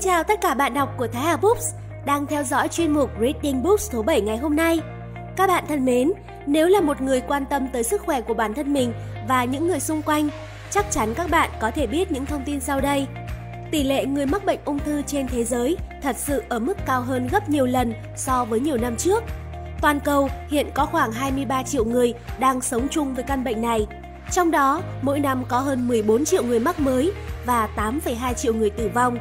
chào tất cả bạn đọc của Thái Hà Books đang theo dõi chuyên mục Reading Books số 7 ngày hôm nay. Các bạn thân mến, nếu là một người quan tâm tới sức khỏe của bản thân mình và những người xung quanh, chắc chắn các bạn có thể biết những thông tin sau đây. Tỷ lệ người mắc bệnh ung thư trên thế giới thật sự ở mức cao hơn gấp nhiều lần so với nhiều năm trước. Toàn cầu hiện có khoảng 23 triệu người đang sống chung với căn bệnh này. Trong đó, mỗi năm có hơn 14 triệu người mắc mới và 8,2 triệu người tử vong.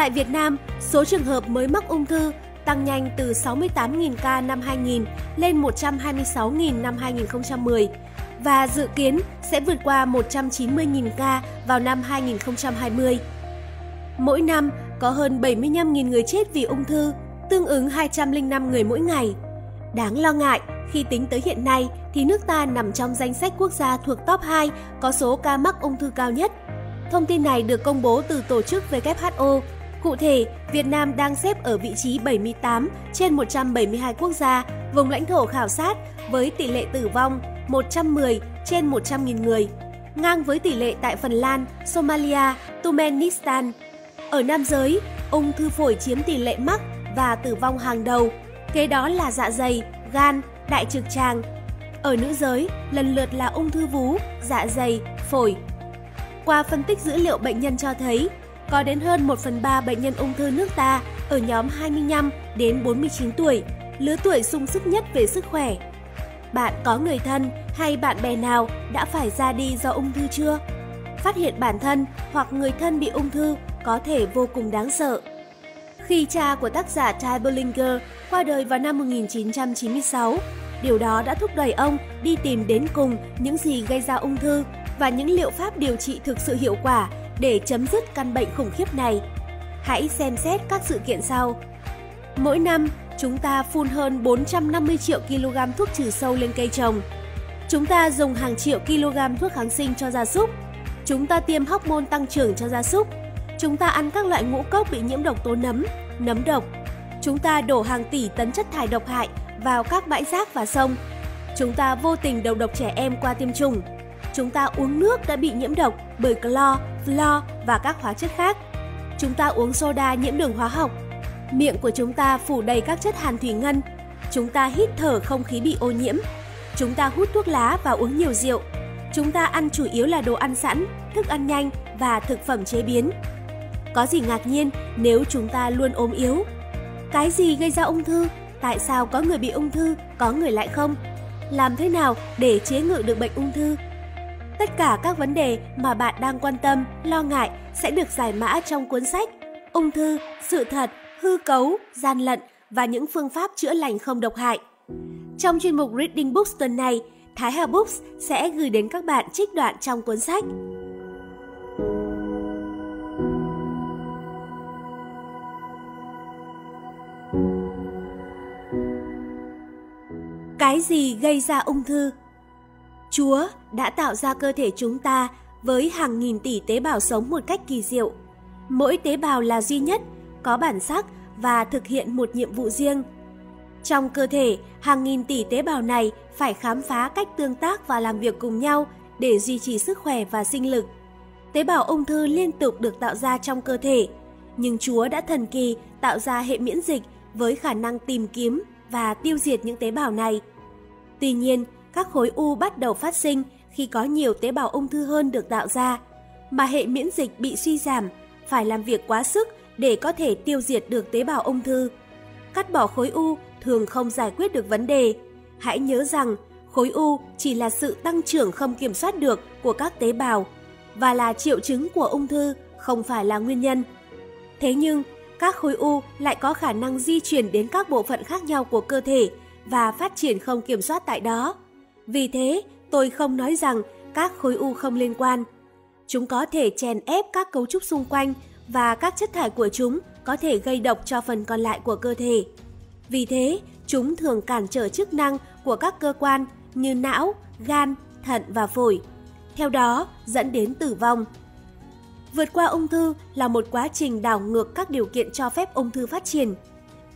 Tại Việt Nam, số trường hợp mới mắc ung thư tăng nhanh từ 68.000 ca năm 2000 lên 126.000 năm 2010 và dự kiến sẽ vượt qua 190.000 ca vào năm 2020. Mỗi năm có hơn 75.000 người chết vì ung thư, tương ứng 205 người mỗi ngày. Đáng lo ngại, khi tính tới hiện nay thì nước ta nằm trong danh sách quốc gia thuộc top 2 có số ca mắc ung thư cao nhất. Thông tin này được công bố từ tổ chức WHO Cụ thể, Việt Nam đang xếp ở vị trí 78 trên 172 quốc gia, vùng lãnh thổ khảo sát với tỷ lệ tử vong 110 trên 100.000 người, ngang với tỷ lệ tại Phần Lan, Somalia, Turkmenistan. Ở nam giới, ung thư phổi chiếm tỷ lệ mắc và tử vong hàng đầu, kế đó là dạ dày, gan, đại trực tràng. Ở nữ giới, lần lượt là ung thư vú, dạ dày, phổi. Qua phân tích dữ liệu bệnh nhân cho thấy, có đến hơn 1 phần 3 bệnh nhân ung thư nước ta ở nhóm 25 đến 49 tuổi, lứa tuổi sung sức nhất về sức khỏe. Bạn có người thân hay bạn bè nào đã phải ra đi do ung thư chưa? Phát hiện bản thân hoặc người thân bị ung thư có thể vô cùng đáng sợ. Khi cha của tác giả Ty Bollinger qua đời vào năm 1996, điều đó đã thúc đẩy ông đi tìm đến cùng những gì gây ra ung thư và những liệu pháp điều trị thực sự hiệu quả để chấm dứt căn bệnh khủng khiếp này. Hãy xem xét các sự kiện sau. Mỗi năm, chúng ta phun hơn 450 triệu kg thuốc trừ sâu lên cây trồng. Chúng ta dùng hàng triệu kg thuốc kháng sinh cho gia súc. Chúng ta tiêm hóc môn tăng trưởng cho gia súc. Chúng ta ăn các loại ngũ cốc bị nhiễm độc tố nấm, nấm độc. Chúng ta đổ hàng tỷ tấn chất thải độc hại vào các bãi rác và sông. Chúng ta vô tình đầu độc trẻ em qua tiêm chủng chúng ta uống nước đã bị nhiễm độc bởi clo, flo và các hóa chất khác. Chúng ta uống soda nhiễm đường hóa học. Miệng của chúng ta phủ đầy các chất hàn thủy ngân. Chúng ta hít thở không khí bị ô nhiễm. Chúng ta hút thuốc lá và uống nhiều rượu. Chúng ta ăn chủ yếu là đồ ăn sẵn, thức ăn nhanh và thực phẩm chế biến. Có gì ngạc nhiên nếu chúng ta luôn ốm yếu? Cái gì gây ra ung thư? Tại sao có người bị ung thư, có người lại không? Làm thế nào để chế ngự được bệnh ung thư? Tất cả các vấn đề mà bạn đang quan tâm, lo ngại sẽ được giải mã trong cuốn sách Ung thư, sự thật, hư cấu, gian lận và những phương pháp chữa lành không độc hại. Trong chuyên mục Reading Books tuần này, Thái Hà Books sẽ gửi đến các bạn trích đoạn trong cuốn sách. Cái gì gây ra ung thư? Chúa đã tạo ra cơ thể chúng ta với hàng nghìn tỷ tế bào sống một cách kỳ diệu. Mỗi tế bào là duy nhất, có bản sắc và thực hiện một nhiệm vụ riêng. Trong cơ thể, hàng nghìn tỷ tế bào này phải khám phá cách tương tác và làm việc cùng nhau để duy trì sức khỏe và sinh lực. Tế bào ung thư liên tục được tạo ra trong cơ thể, nhưng Chúa đã thần kỳ tạo ra hệ miễn dịch với khả năng tìm kiếm và tiêu diệt những tế bào này. Tuy nhiên, các khối u bắt đầu phát sinh khi có nhiều tế bào ung thư hơn được tạo ra, mà hệ miễn dịch bị suy giảm, phải làm việc quá sức để có thể tiêu diệt được tế bào ung thư. Cắt bỏ khối u thường không giải quyết được vấn đề. Hãy nhớ rằng khối u chỉ là sự tăng trưởng không kiểm soát được của các tế bào và là triệu chứng của ung thư, không phải là nguyên nhân. Thế nhưng, các khối u lại có khả năng di chuyển đến các bộ phận khác nhau của cơ thể và phát triển không kiểm soát tại đó. Vì thế, tôi không nói rằng các khối u không liên quan. Chúng có thể chèn ép các cấu trúc xung quanh và các chất thải của chúng có thể gây độc cho phần còn lại của cơ thể. Vì thế, chúng thường cản trở chức năng của các cơ quan như não, gan, thận và phổi. Theo đó, dẫn đến tử vong. Vượt qua ung thư là một quá trình đảo ngược các điều kiện cho phép ung thư phát triển.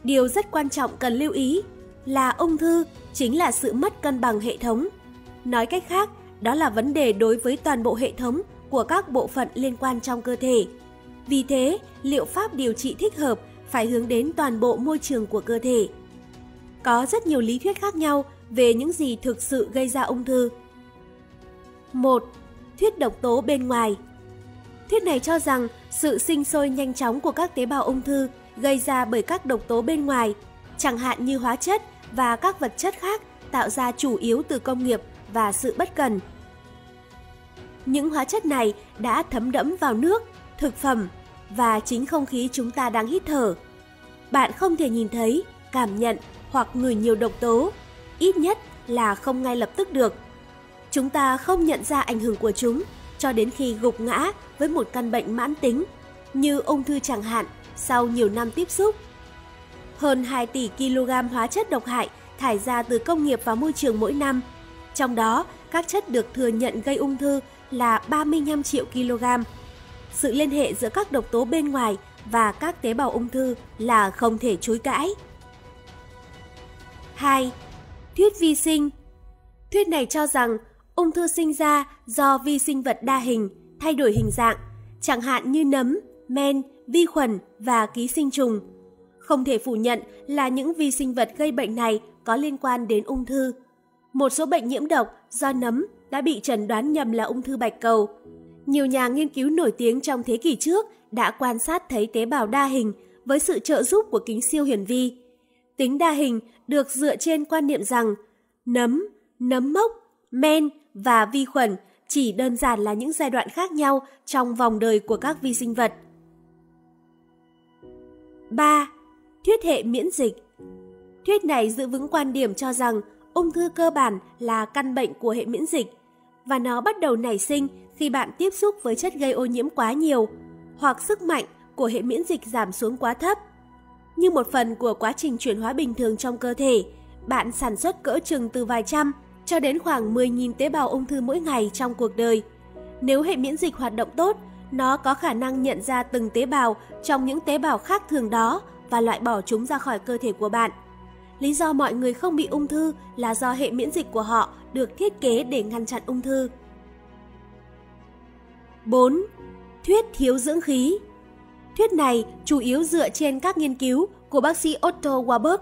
Điều rất quan trọng cần lưu ý là ung thư chính là sự mất cân bằng hệ thống. Nói cách khác, đó là vấn đề đối với toàn bộ hệ thống của các bộ phận liên quan trong cơ thể. Vì thế, liệu pháp điều trị thích hợp phải hướng đến toàn bộ môi trường của cơ thể. Có rất nhiều lý thuyết khác nhau về những gì thực sự gây ra ung thư. 1. Thuyết độc tố bên ngoài Thuyết này cho rằng sự sinh sôi nhanh chóng của các tế bào ung thư gây ra bởi các độc tố bên ngoài, chẳng hạn như hóa chất và các vật chất khác tạo ra chủ yếu từ công nghiệp và sự bất cần. Những hóa chất này đã thấm đẫm vào nước, thực phẩm và chính không khí chúng ta đang hít thở. Bạn không thể nhìn thấy, cảm nhận hoặc ngửi nhiều độc tố, ít nhất là không ngay lập tức được. Chúng ta không nhận ra ảnh hưởng của chúng cho đến khi gục ngã với một căn bệnh mãn tính như ung thư chẳng hạn sau nhiều năm tiếp xúc. Hơn 2 tỷ kg hóa chất độc hại thải ra từ công nghiệp vào môi trường mỗi năm. Trong đó, các chất được thừa nhận gây ung thư là 35 triệu kg. Sự liên hệ giữa các độc tố bên ngoài và các tế bào ung thư là không thể chối cãi. 2. Thuyết vi sinh Thuyết này cho rằng ung thư sinh ra do vi sinh vật đa hình, thay đổi hình dạng, chẳng hạn như nấm, men, vi khuẩn và ký sinh trùng. Không thể phủ nhận là những vi sinh vật gây bệnh này có liên quan đến ung thư. Một số bệnh nhiễm độc do nấm đã bị chẩn đoán nhầm là ung thư bạch cầu. Nhiều nhà nghiên cứu nổi tiếng trong thế kỷ trước đã quan sát thấy tế bào đa hình với sự trợ giúp của kính siêu hiển vi. Tính đa hình được dựa trên quan niệm rằng nấm, nấm mốc, men và vi khuẩn chỉ đơn giản là những giai đoạn khác nhau trong vòng đời của các vi sinh vật. 3. Thuyết hệ miễn dịch Thuyết này giữ vững quan điểm cho rằng ung thư cơ bản là căn bệnh của hệ miễn dịch và nó bắt đầu nảy sinh khi bạn tiếp xúc với chất gây ô nhiễm quá nhiều hoặc sức mạnh của hệ miễn dịch giảm xuống quá thấp. Như một phần của quá trình chuyển hóa bình thường trong cơ thể, bạn sản xuất cỡ chừng từ vài trăm cho đến khoảng 10.000 tế bào ung thư mỗi ngày trong cuộc đời. Nếu hệ miễn dịch hoạt động tốt, nó có khả năng nhận ra từng tế bào trong những tế bào khác thường đó và loại bỏ chúng ra khỏi cơ thể của bạn. Lý do mọi người không bị ung thư là do hệ miễn dịch của họ được thiết kế để ngăn chặn ung thư. 4. Thuyết thiếu dưỡng khí Thuyết này chủ yếu dựa trên các nghiên cứu của bác sĩ Otto Warburg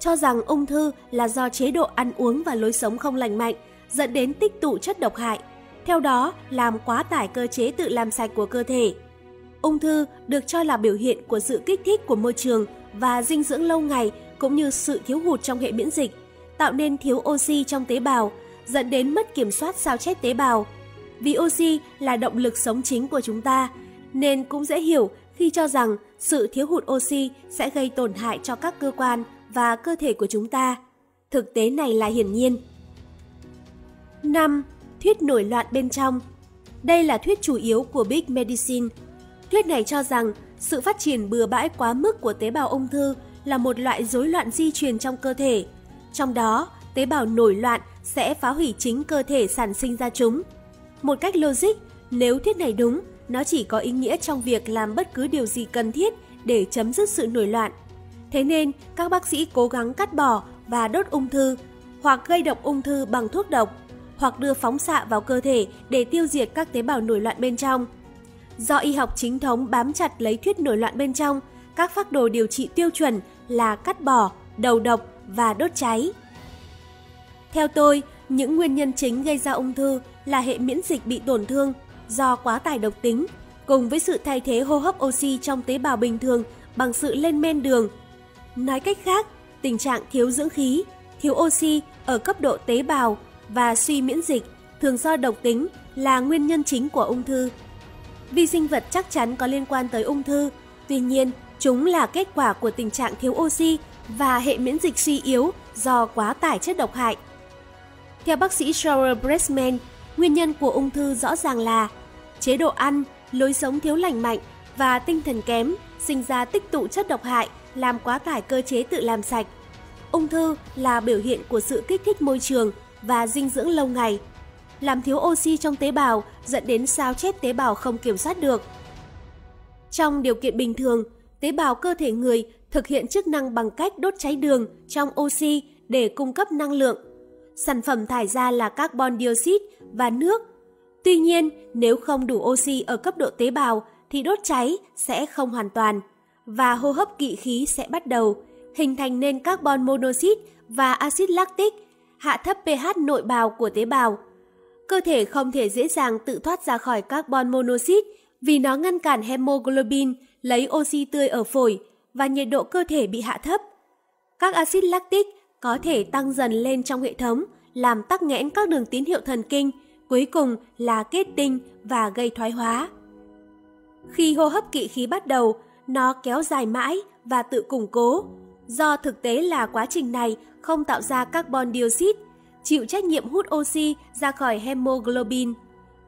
cho rằng ung thư là do chế độ ăn uống và lối sống không lành mạnh dẫn đến tích tụ chất độc hại, theo đó làm quá tải cơ chế tự làm sạch của cơ thể. Ung thư được cho là biểu hiện của sự kích thích của môi trường và dinh dưỡng lâu ngày cũng như sự thiếu hụt trong hệ miễn dịch, tạo nên thiếu oxy trong tế bào, dẫn đến mất kiểm soát sao chép tế bào. Vì oxy là động lực sống chính của chúng ta, nên cũng dễ hiểu khi cho rằng sự thiếu hụt oxy sẽ gây tổn hại cho các cơ quan và cơ thể của chúng ta. Thực tế này là hiển nhiên. 5. Thuyết nổi loạn bên trong Đây là thuyết chủ yếu của Big Medicine. Thuyết này cho rằng sự phát triển bừa bãi quá mức của tế bào ung thư là một loại rối loạn di truyền trong cơ thể. Trong đó, tế bào nổi loạn sẽ phá hủy chính cơ thể sản sinh ra chúng. Một cách logic, nếu thuyết này đúng, nó chỉ có ý nghĩa trong việc làm bất cứ điều gì cần thiết để chấm dứt sự nổi loạn. Thế nên, các bác sĩ cố gắng cắt bỏ và đốt ung thư, hoặc gây độc ung thư bằng thuốc độc, hoặc đưa phóng xạ vào cơ thể để tiêu diệt các tế bào nổi loạn bên trong. Do y học chính thống bám chặt lấy thuyết nổi loạn bên trong, các phác đồ điều trị tiêu chuẩn là cắt bỏ, đầu độc và đốt cháy. Theo tôi, những nguyên nhân chính gây ra ung thư là hệ miễn dịch bị tổn thương do quá tải độc tính, cùng với sự thay thế hô hấp oxy trong tế bào bình thường bằng sự lên men đường. Nói cách khác, tình trạng thiếu dưỡng khí, thiếu oxy ở cấp độ tế bào và suy miễn dịch thường do độc tính là nguyên nhân chính của ung thư. Vi sinh vật chắc chắn có liên quan tới ung thư, tuy nhiên chúng là kết quả của tình trạng thiếu oxy và hệ miễn dịch suy yếu do quá tải chất độc hại. Theo bác sĩ Sharon Bressman, nguyên nhân của ung thư rõ ràng là chế độ ăn, lối sống thiếu lành mạnh và tinh thần kém sinh ra tích tụ chất độc hại làm quá tải cơ chế tự làm sạch. Ung thư là biểu hiện của sự kích thích môi trường và dinh dưỡng lâu ngày. Làm thiếu oxy trong tế bào dẫn đến sao chết tế bào không kiểm soát được. Trong điều kiện bình thường, tế bào cơ thể người thực hiện chức năng bằng cách đốt cháy đường trong oxy để cung cấp năng lượng. Sản phẩm thải ra là carbon dioxide và nước. Tuy nhiên, nếu không đủ oxy ở cấp độ tế bào, thì đốt cháy sẽ không hoàn toàn và hô hấp kỵ khí sẽ bắt đầu, hình thành nên carbon monoxide và axit lactic, hạ thấp pH nội bào của tế bào. Cơ thể không thể dễ dàng tự thoát ra khỏi carbon monoxide vì nó ngăn cản hemoglobin lấy oxy tươi ở phổi và nhiệt độ cơ thể bị hạ thấp. Các axit lactic có thể tăng dần lên trong hệ thống, làm tắc nghẽn các đường tín hiệu thần kinh, cuối cùng là kết tinh và gây thoái hóa. Khi hô hấp kỵ khí bắt đầu, nó kéo dài mãi và tự củng cố. Do thực tế là quá trình này không tạo ra carbon dioxide, chịu trách nhiệm hút oxy ra khỏi hemoglobin.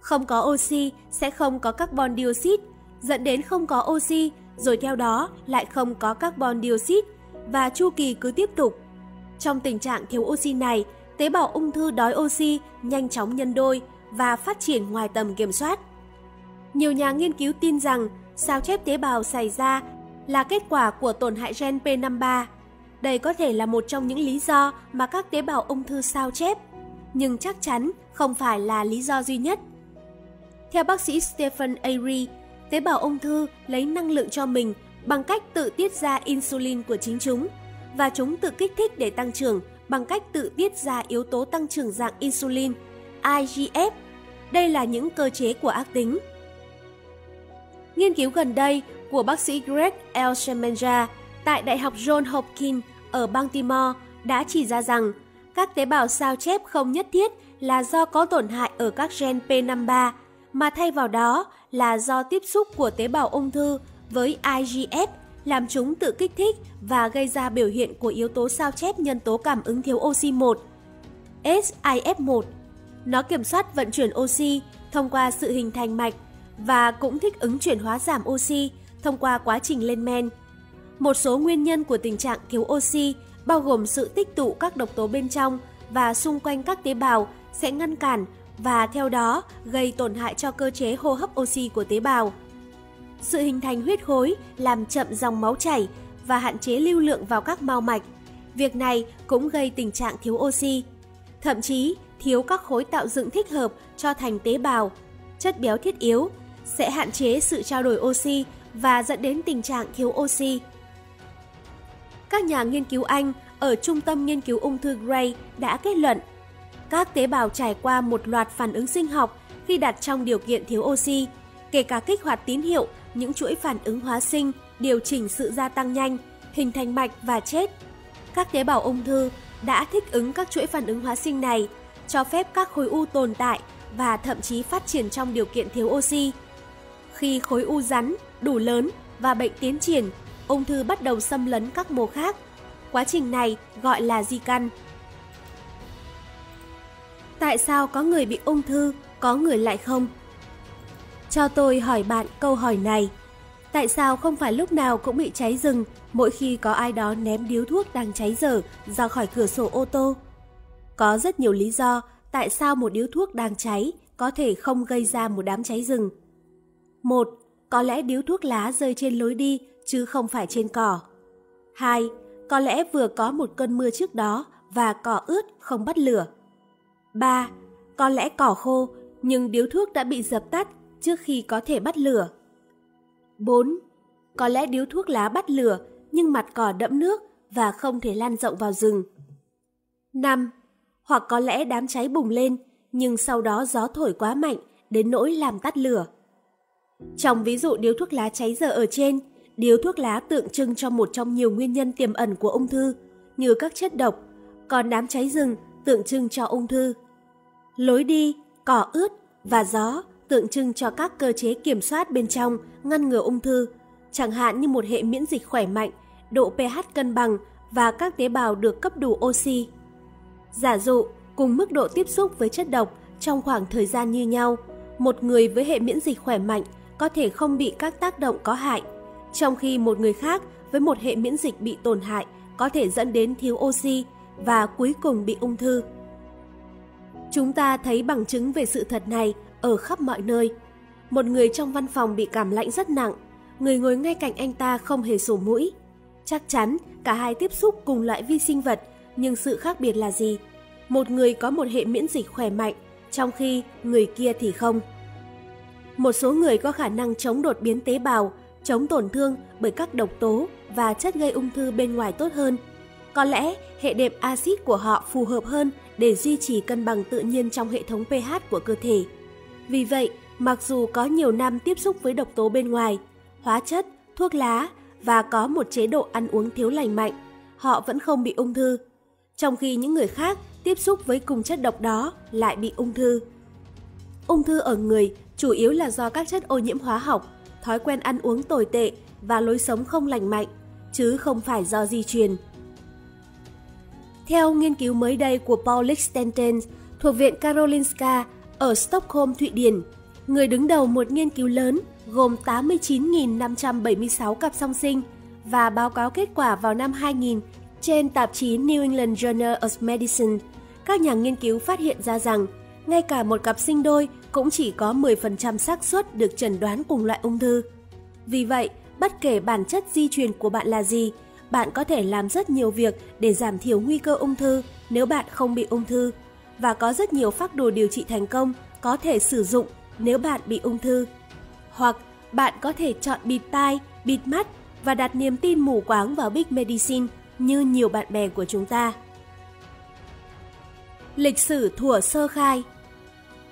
Không có oxy sẽ không có carbon dioxide, dẫn đến không có oxy, rồi theo đó lại không có carbon dioxide và chu kỳ cứ tiếp tục. Trong tình trạng thiếu oxy này, tế bào ung thư đói oxy nhanh chóng nhân đôi và phát triển ngoài tầm kiểm soát. Nhiều nhà nghiên cứu tin rằng sao chép tế bào xảy ra là kết quả của tổn hại gen P53. Đây có thể là một trong những lý do mà các tế bào ung thư sao chép, nhưng chắc chắn không phải là lý do duy nhất. Theo bác sĩ Stephen Airy, tế bào ung thư lấy năng lượng cho mình bằng cách tự tiết ra insulin của chính chúng và chúng tự kích thích để tăng trưởng bằng cách tự tiết ra yếu tố tăng trưởng dạng insulin, IGF. Đây là những cơ chế của ác tính. Nghiên cứu gần đây của bác sĩ Greg L. Shemenja tại Đại học John Hopkins ở Baltimore đã chỉ ra rằng các tế bào sao chép không nhất thiết là do có tổn hại ở các gen P53, mà thay vào đó là do tiếp xúc của tế bào ung thư với IGF làm chúng tự kích thích và gây ra biểu hiện của yếu tố sao chép nhân tố cảm ứng thiếu oxy 1, SIF1. Nó kiểm soát vận chuyển oxy thông qua sự hình thành mạch và cũng thích ứng chuyển hóa giảm oxy thông qua quá trình lên men. Một số nguyên nhân của tình trạng thiếu oxy bao gồm sự tích tụ các độc tố bên trong và xung quanh các tế bào sẽ ngăn cản và theo đó gây tổn hại cho cơ chế hô hấp oxy của tế bào. Sự hình thành huyết khối làm chậm dòng máu chảy và hạn chế lưu lượng vào các mao mạch. Việc này cũng gây tình trạng thiếu oxy. Thậm chí, thiếu các khối tạo dựng thích hợp cho thành tế bào, chất béo thiết yếu sẽ hạn chế sự trao đổi oxy và dẫn đến tình trạng thiếu oxy. Các nhà nghiên cứu Anh ở Trung tâm Nghiên cứu Ung thư Gray đã kết luận các tế bào trải qua một loạt phản ứng sinh học khi đặt trong điều kiện thiếu oxy, kể cả kích hoạt tín hiệu những chuỗi phản ứng hóa sinh, điều chỉnh sự gia tăng nhanh, hình thành mạch và chết. Các tế bào ung thư đã thích ứng các chuỗi phản ứng hóa sinh này, cho phép các khối u tồn tại và thậm chí phát triển trong điều kiện thiếu oxy. Khi khối u rắn đủ lớn và bệnh tiến triển, ung thư bắt đầu xâm lấn các mô khác. Quá trình này gọi là di căn. Tại sao có người bị ung thư, có người lại không? Cho tôi hỏi bạn câu hỏi này. Tại sao không phải lúc nào cũng bị cháy rừng mỗi khi có ai đó ném điếu thuốc đang cháy dở ra khỏi cửa sổ ô tô? Có rất nhiều lý do tại sao một điếu thuốc đang cháy có thể không gây ra một đám cháy rừng. Một, có lẽ điếu thuốc lá rơi trên lối đi chứ không phải trên cỏ. Hai, có lẽ vừa có một cơn mưa trước đó và cỏ ướt không bắt lửa. Ba, có lẽ cỏ khô nhưng điếu thuốc đã bị dập tắt trước khi có thể bắt lửa. 4. Có lẽ điếu thuốc lá bắt lửa nhưng mặt cỏ đẫm nước và không thể lan rộng vào rừng. 5. Hoặc có lẽ đám cháy bùng lên nhưng sau đó gió thổi quá mạnh đến nỗi làm tắt lửa. Trong ví dụ điếu thuốc lá cháy giờ ở trên, điếu thuốc lá tượng trưng cho một trong nhiều nguyên nhân tiềm ẩn của ung thư như các chất độc, còn đám cháy rừng tượng trưng cho ung thư. Lối đi, cỏ ướt và gió tượng trưng cho các cơ chế kiểm soát bên trong ngăn ngừa ung thư, chẳng hạn như một hệ miễn dịch khỏe mạnh, độ pH cân bằng và các tế bào được cấp đủ oxy. Giả dụ, cùng mức độ tiếp xúc với chất độc trong khoảng thời gian như nhau, một người với hệ miễn dịch khỏe mạnh có thể không bị các tác động có hại, trong khi một người khác với một hệ miễn dịch bị tổn hại có thể dẫn đến thiếu oxy và cuối cùng bị ung thư. Chúng ta thấy bằng chứng về sự thật này ở khắp mọi nơi. Một người trong văn phòng bị cảm lạnh rất nặng, người ngồi ngay cạnh anh ta không hề sổ mũi. Chắc chắn cả hai tiếp xúc cùng loại vi sinh vật, nhưng sự khác biệt là gì? Một người có một hệ miễn dịch khỏe mạnh, trong khi người kia thì không. Một số người có khả năng chống đột biến tế bào, chống tổn thương bởi các độc tố và chất gây ung thư bên ngoài tốt hơn. Có lẽ hệ đệm axit của họ phù hợp hơn để duy trì cân bằng tự nhiên trong hệ thống pH của cơ thể. Vì vậy, mặc dù có nhiều năm tiếp xúc với độc tố bên ngoài, hóa chất, thuốc lá và có một chế độ ăn uống thiếu lành mạnh, họ vẫn không bị ung thư. Trong khi những người khác tiếp xúc với cùng chất độc đó lại bị ung thư. Ung thư ở người chủ yếu là do các chất ô nhiễm hóa học, thói quen ăn uống tồi tệ và lối sống không lành mạnh, chứ không phải do di truyền. Theo nghiên cứu mới đây của Paul Lichtenstein thuộc Viện Karolinska ở Stockholm, Thụy Điển, người đứng đầu một nghiên cứu lớn gồm 89.576 cặp song sinh và báo cáo kết quả vào năm 2000 trên tạp chí New England Journal of Medicine. Các nhà nghiên cứu phát hiện ra rằng ngay cả một cặp sinh đôi cũng chỉ có 10% xác suất được chẩn đoán cùng loại ung thư. Vì vậy, bất kể bản chất di truyền của bạn là gì, bạn có thể làm rất nhiều việc để giảm thiểu nguy cơ ung thư nếu bạn không bị ung thư và có rất nhiều phác đồ điều trị thành công có thể sử dụng nếu bạn bị ung thư. Hoặc bạn có thể chọn bịt tai, bịt mắt và đặt niềm tin mù quáng vào Big Medicine như nhiều bạn bè của chúng ta. Lịch sử thủa sơ khai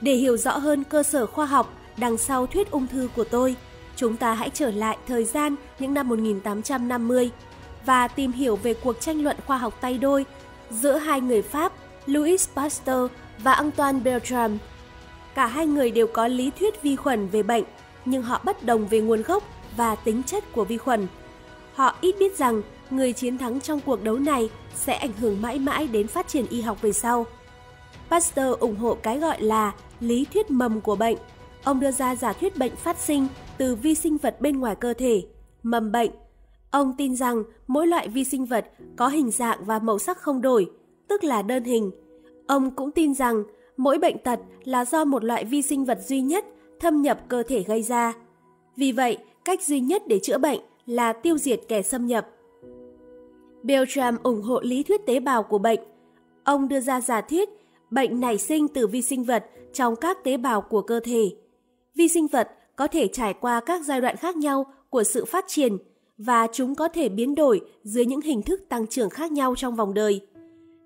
để hiểu rõ hơn cơ sở khoa học đằng sau thuyết ung thư của tôi, chúng ta hãy trở lại thời gian những năm 1850 và tìm hiểu về cuộc tranh luận khoa học tay đôi giữa hai người Pháp Louis Pasteur và Antoine Bertram. Cả hai người đều có lý thuyết vi khuẩn về bệnh, nhưng họ bất đồng về nguồn gốc và tính chất của vi khuẩn. Họ ít biết rằng người chiến thắng trong cuộc đấu này sẽ ảnh hưởng mãi mãi đến phát triển y học về sau. Pasteur ủng hộ cái gọi là lý thuyết mầm của bệnh. Ông đưa ra giả thuyết bệnh phát sinh từ vi sinh vật bên ngoài cơ thể, mầm bệnh. Ông tin rằng mỗi loại vi sinh vật có hình dạng và màu sắc không đổi, tức là đơn hình. Ông cũng tin rằng mỗi bệnh tật là do một loại vi sinh vật duy nhất thâm nhập cơ thể gây ra. Vì vậy, cách duy nhất để chữa bệnh là tiêu diệt kẻ xâm nhập. Beltram ủng hộ lý thuyết tế bào của bệnh. Ông đưa ra giả thuyết bệnh nảy sinh từ vi sinh vật trong các tế bào của cơ thể. Vi sinh vật có thể trải qua các giai đoạn khác nhau của sự phát triển và chúng có thể biến đổi dưới những hình thức tăng trưởng khác nhau trong vòng đời.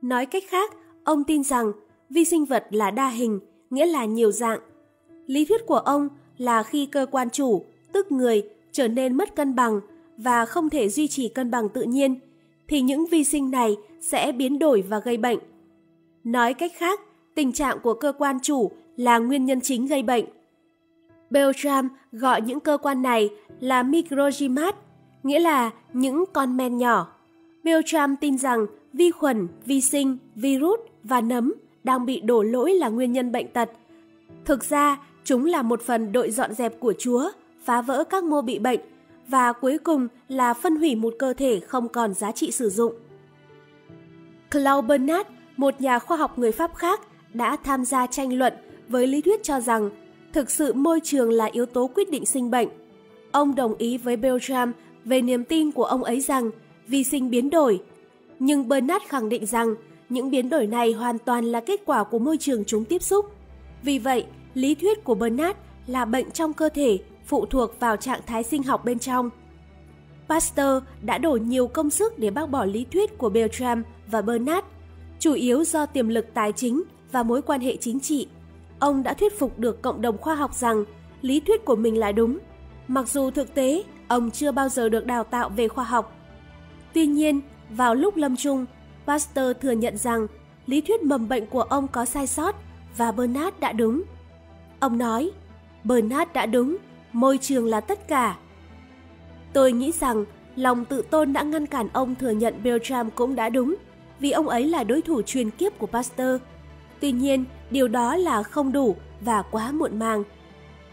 Nói cách khác, ông tin rằng vi sinh vật là đa hình, nghĩa là nhiều dạng. Lý thuyết của ông là khi cơ quan chủ, tức người, trở nên mất cân bằng và không thể duy trì cân bằng tự nhiên, thì những vi sinh này sẽ biến đổi và gây bệnh. Nói cách khác, tình trạng của cơ quan chủ là nguyên nhân chính gây bệnh. Beltram gọi những cơ quan này là microgymat, nghĩa là những con men nhỏ. Beltram tin rằng vi khuẩn, vi sinh, virus và nấm đang bị đổ lỗi là nguyên nhân bệnh tật. Thực ra, chúng là một phần đội dọn dẹp của Chúa, phá vỡ các mô bị bệnh và cuối cùng là phân hủy một cơ thể không còn giá trị sử dụng. Claude Bernard, một nhà khoa học người Pháp khác, đã tham gia tranh luận với lý thuyết cho rằng thực sự môi trường là yếu tố quyết định sinh bệnh. Ông đồng ý với Beltram về niềm tin của ông ấy rằng vi sinh biến đổi. Nhưng Bernard khẳng định rằng những biến đổi này hoàn toàn là kết quả của môi trường chúng tiếp xúc. Vì vậy, lý thuyết của Bernard là bệnh trong cơ thể phụ thuộc vào trạng thái sinh học bên trong. Pasteur đã đổ nhiều công sức để bác bỏ lý thuyết của Beltram và Bernard, chủ yếu do tiềm lực tài chính và mối quan hệ chính trị. Ông đã thuyết phục được cộng đồng khoa học rằng lý thuyết của mình là đúng, mặc dù thực tế ông chưa bao giờ được đào tạo về khoa học. Tuy nhiên, vào lúc lâm chung, Pasteur thừa nhận rằng lý thuyết mầm bệnh của ông có sai sót và Bernard đã đúng. Ông nói, Bernard đã đúng, môi trường là tất cả. Tôi nghĩ rằng lòng tự tôn đã ngăn cản ông thừa nhận Beltram cũng đã đúng, vì ông ấy là đối thủ truyền kiếp của Pasteur. Tuy nhiên, điều đó là không đủ và quá muộn màng.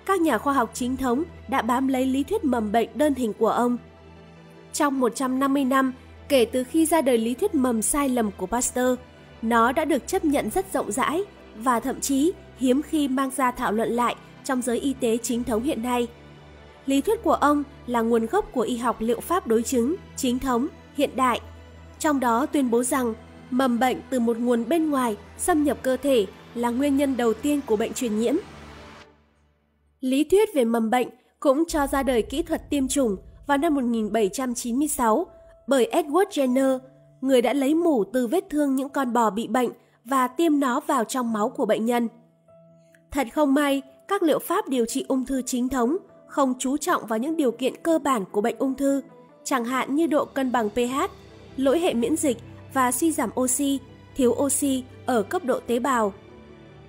Các nhà khoa học chính thống đã bám lấy lý thuyết mầm bệnh đơn hình của ông. Trong 150 năm, kể từ khi ra đời lý thuyết mầm sai lầm của Pasteur, nó đã được chấp nhận rất rộng rãi và thậm chí hiếm khi mang ra thảo luận lại trong giới y tế chính thống hiện nay. Lý thuyết của ông là nguồn gốc của y học liệu pháp đối chứng, chính thống, hiện đại. Trong đó tuyên bố rằng mầm bệnh từ một nguồn bên ngoài xâm nhập cơ thể là nguyên nhân đầu tiên của bệnh truyền nhiễm. Lý thuyết về mầm bệnh cũng cho ra đời kỹ thuật tiêm chủng vào năm 1796 bởi Edward Jenner, người đã lấy mủ từ vết thương những con bò bị bệnh và tiêm nó vào trong máu của bệnh nhân. Thật không may, các liệu pháp điều trị ung thư chính thống không chú trọng vào những điều kiện cơ bản của bệnh ung thư, chẳng hạn như độ cân bằng pH, lỗi hệ miễn dịch và suy giảm oxy, thiếu oxy ở cấp độ tế bào.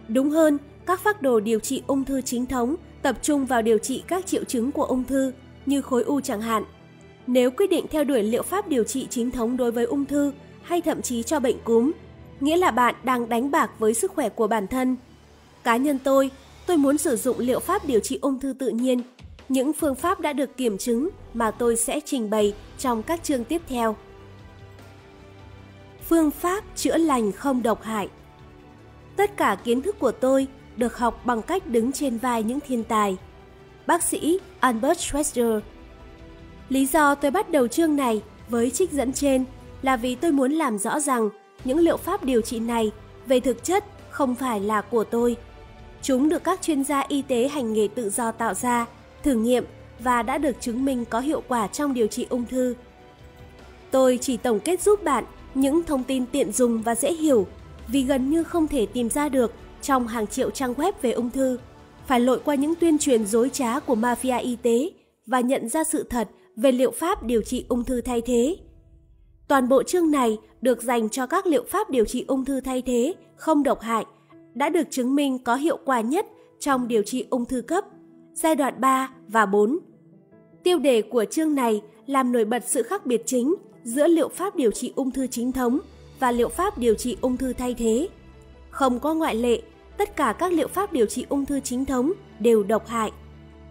Đúng hơn, các phác đồ điều trị ung thư chính thống tập trung vào điều trị các triệu chứng của ung thư như khối u chẳng hạn. Nếu quyết định theo đuổi liệu pháp điều trị chính thống đối với ung thư hay thậm chí cho bệnh cúm, nghĩa là bạn đang đánh bạc với sức khỏe của bản thân. Cá nhân tôi, tôi muốn sử dụng liệu pháp điều trị ung thư tự nhiên, những phương pháp đã được kiểm chứng mà tôi sẽ trình bày trong các chương tiếp theo. Phương pháp chữa lành không độc hại Tất cả kiến thức của tôi được học bằng cách đứng trên vai những thiên tài. Bác sĩ Albert Schweitzer Lý do tôi bắt đầu chương này với trích dẫn trên là vì tôi muốn làm rõ rằng những liệu pháp điều trị này về thực chất không phải là của tôi. Chúng được các chuyên gia y tế hành nghề tự do tạo ra, thử nghiệm và đã được chứng minh có hiệu quả trong điều trị ung thư. Tôi chỉ tổng kết giúp bạn những thông tin tiện dùng và dễ hiểu vì gần như không thể tìm ra được trong hàng triệu trang web về ung thư, phải lội qua những tuyên truyền dối trá của mafia y tế và nhận ra sự thật về liệu pháp điều trị ung thư thay thế. Toàn bộ chương này được dành cho các liệu pháp điều trị ung thư thay thế không độc hại, đã được chứng minh có hiệu quả nhất trong điều trị ung thư cấp, giai đoạn 3 và 4. Tiêu đề của chương này làm nổi bật sự khác biệt chính giữa liệu pháp điều trị ung thư chính thống và liệu pháp điều trị ung thư thay thế. Không có ngoại lệ, tất cả các liệu pháp điều trị ung thư chính thống đều độc hại,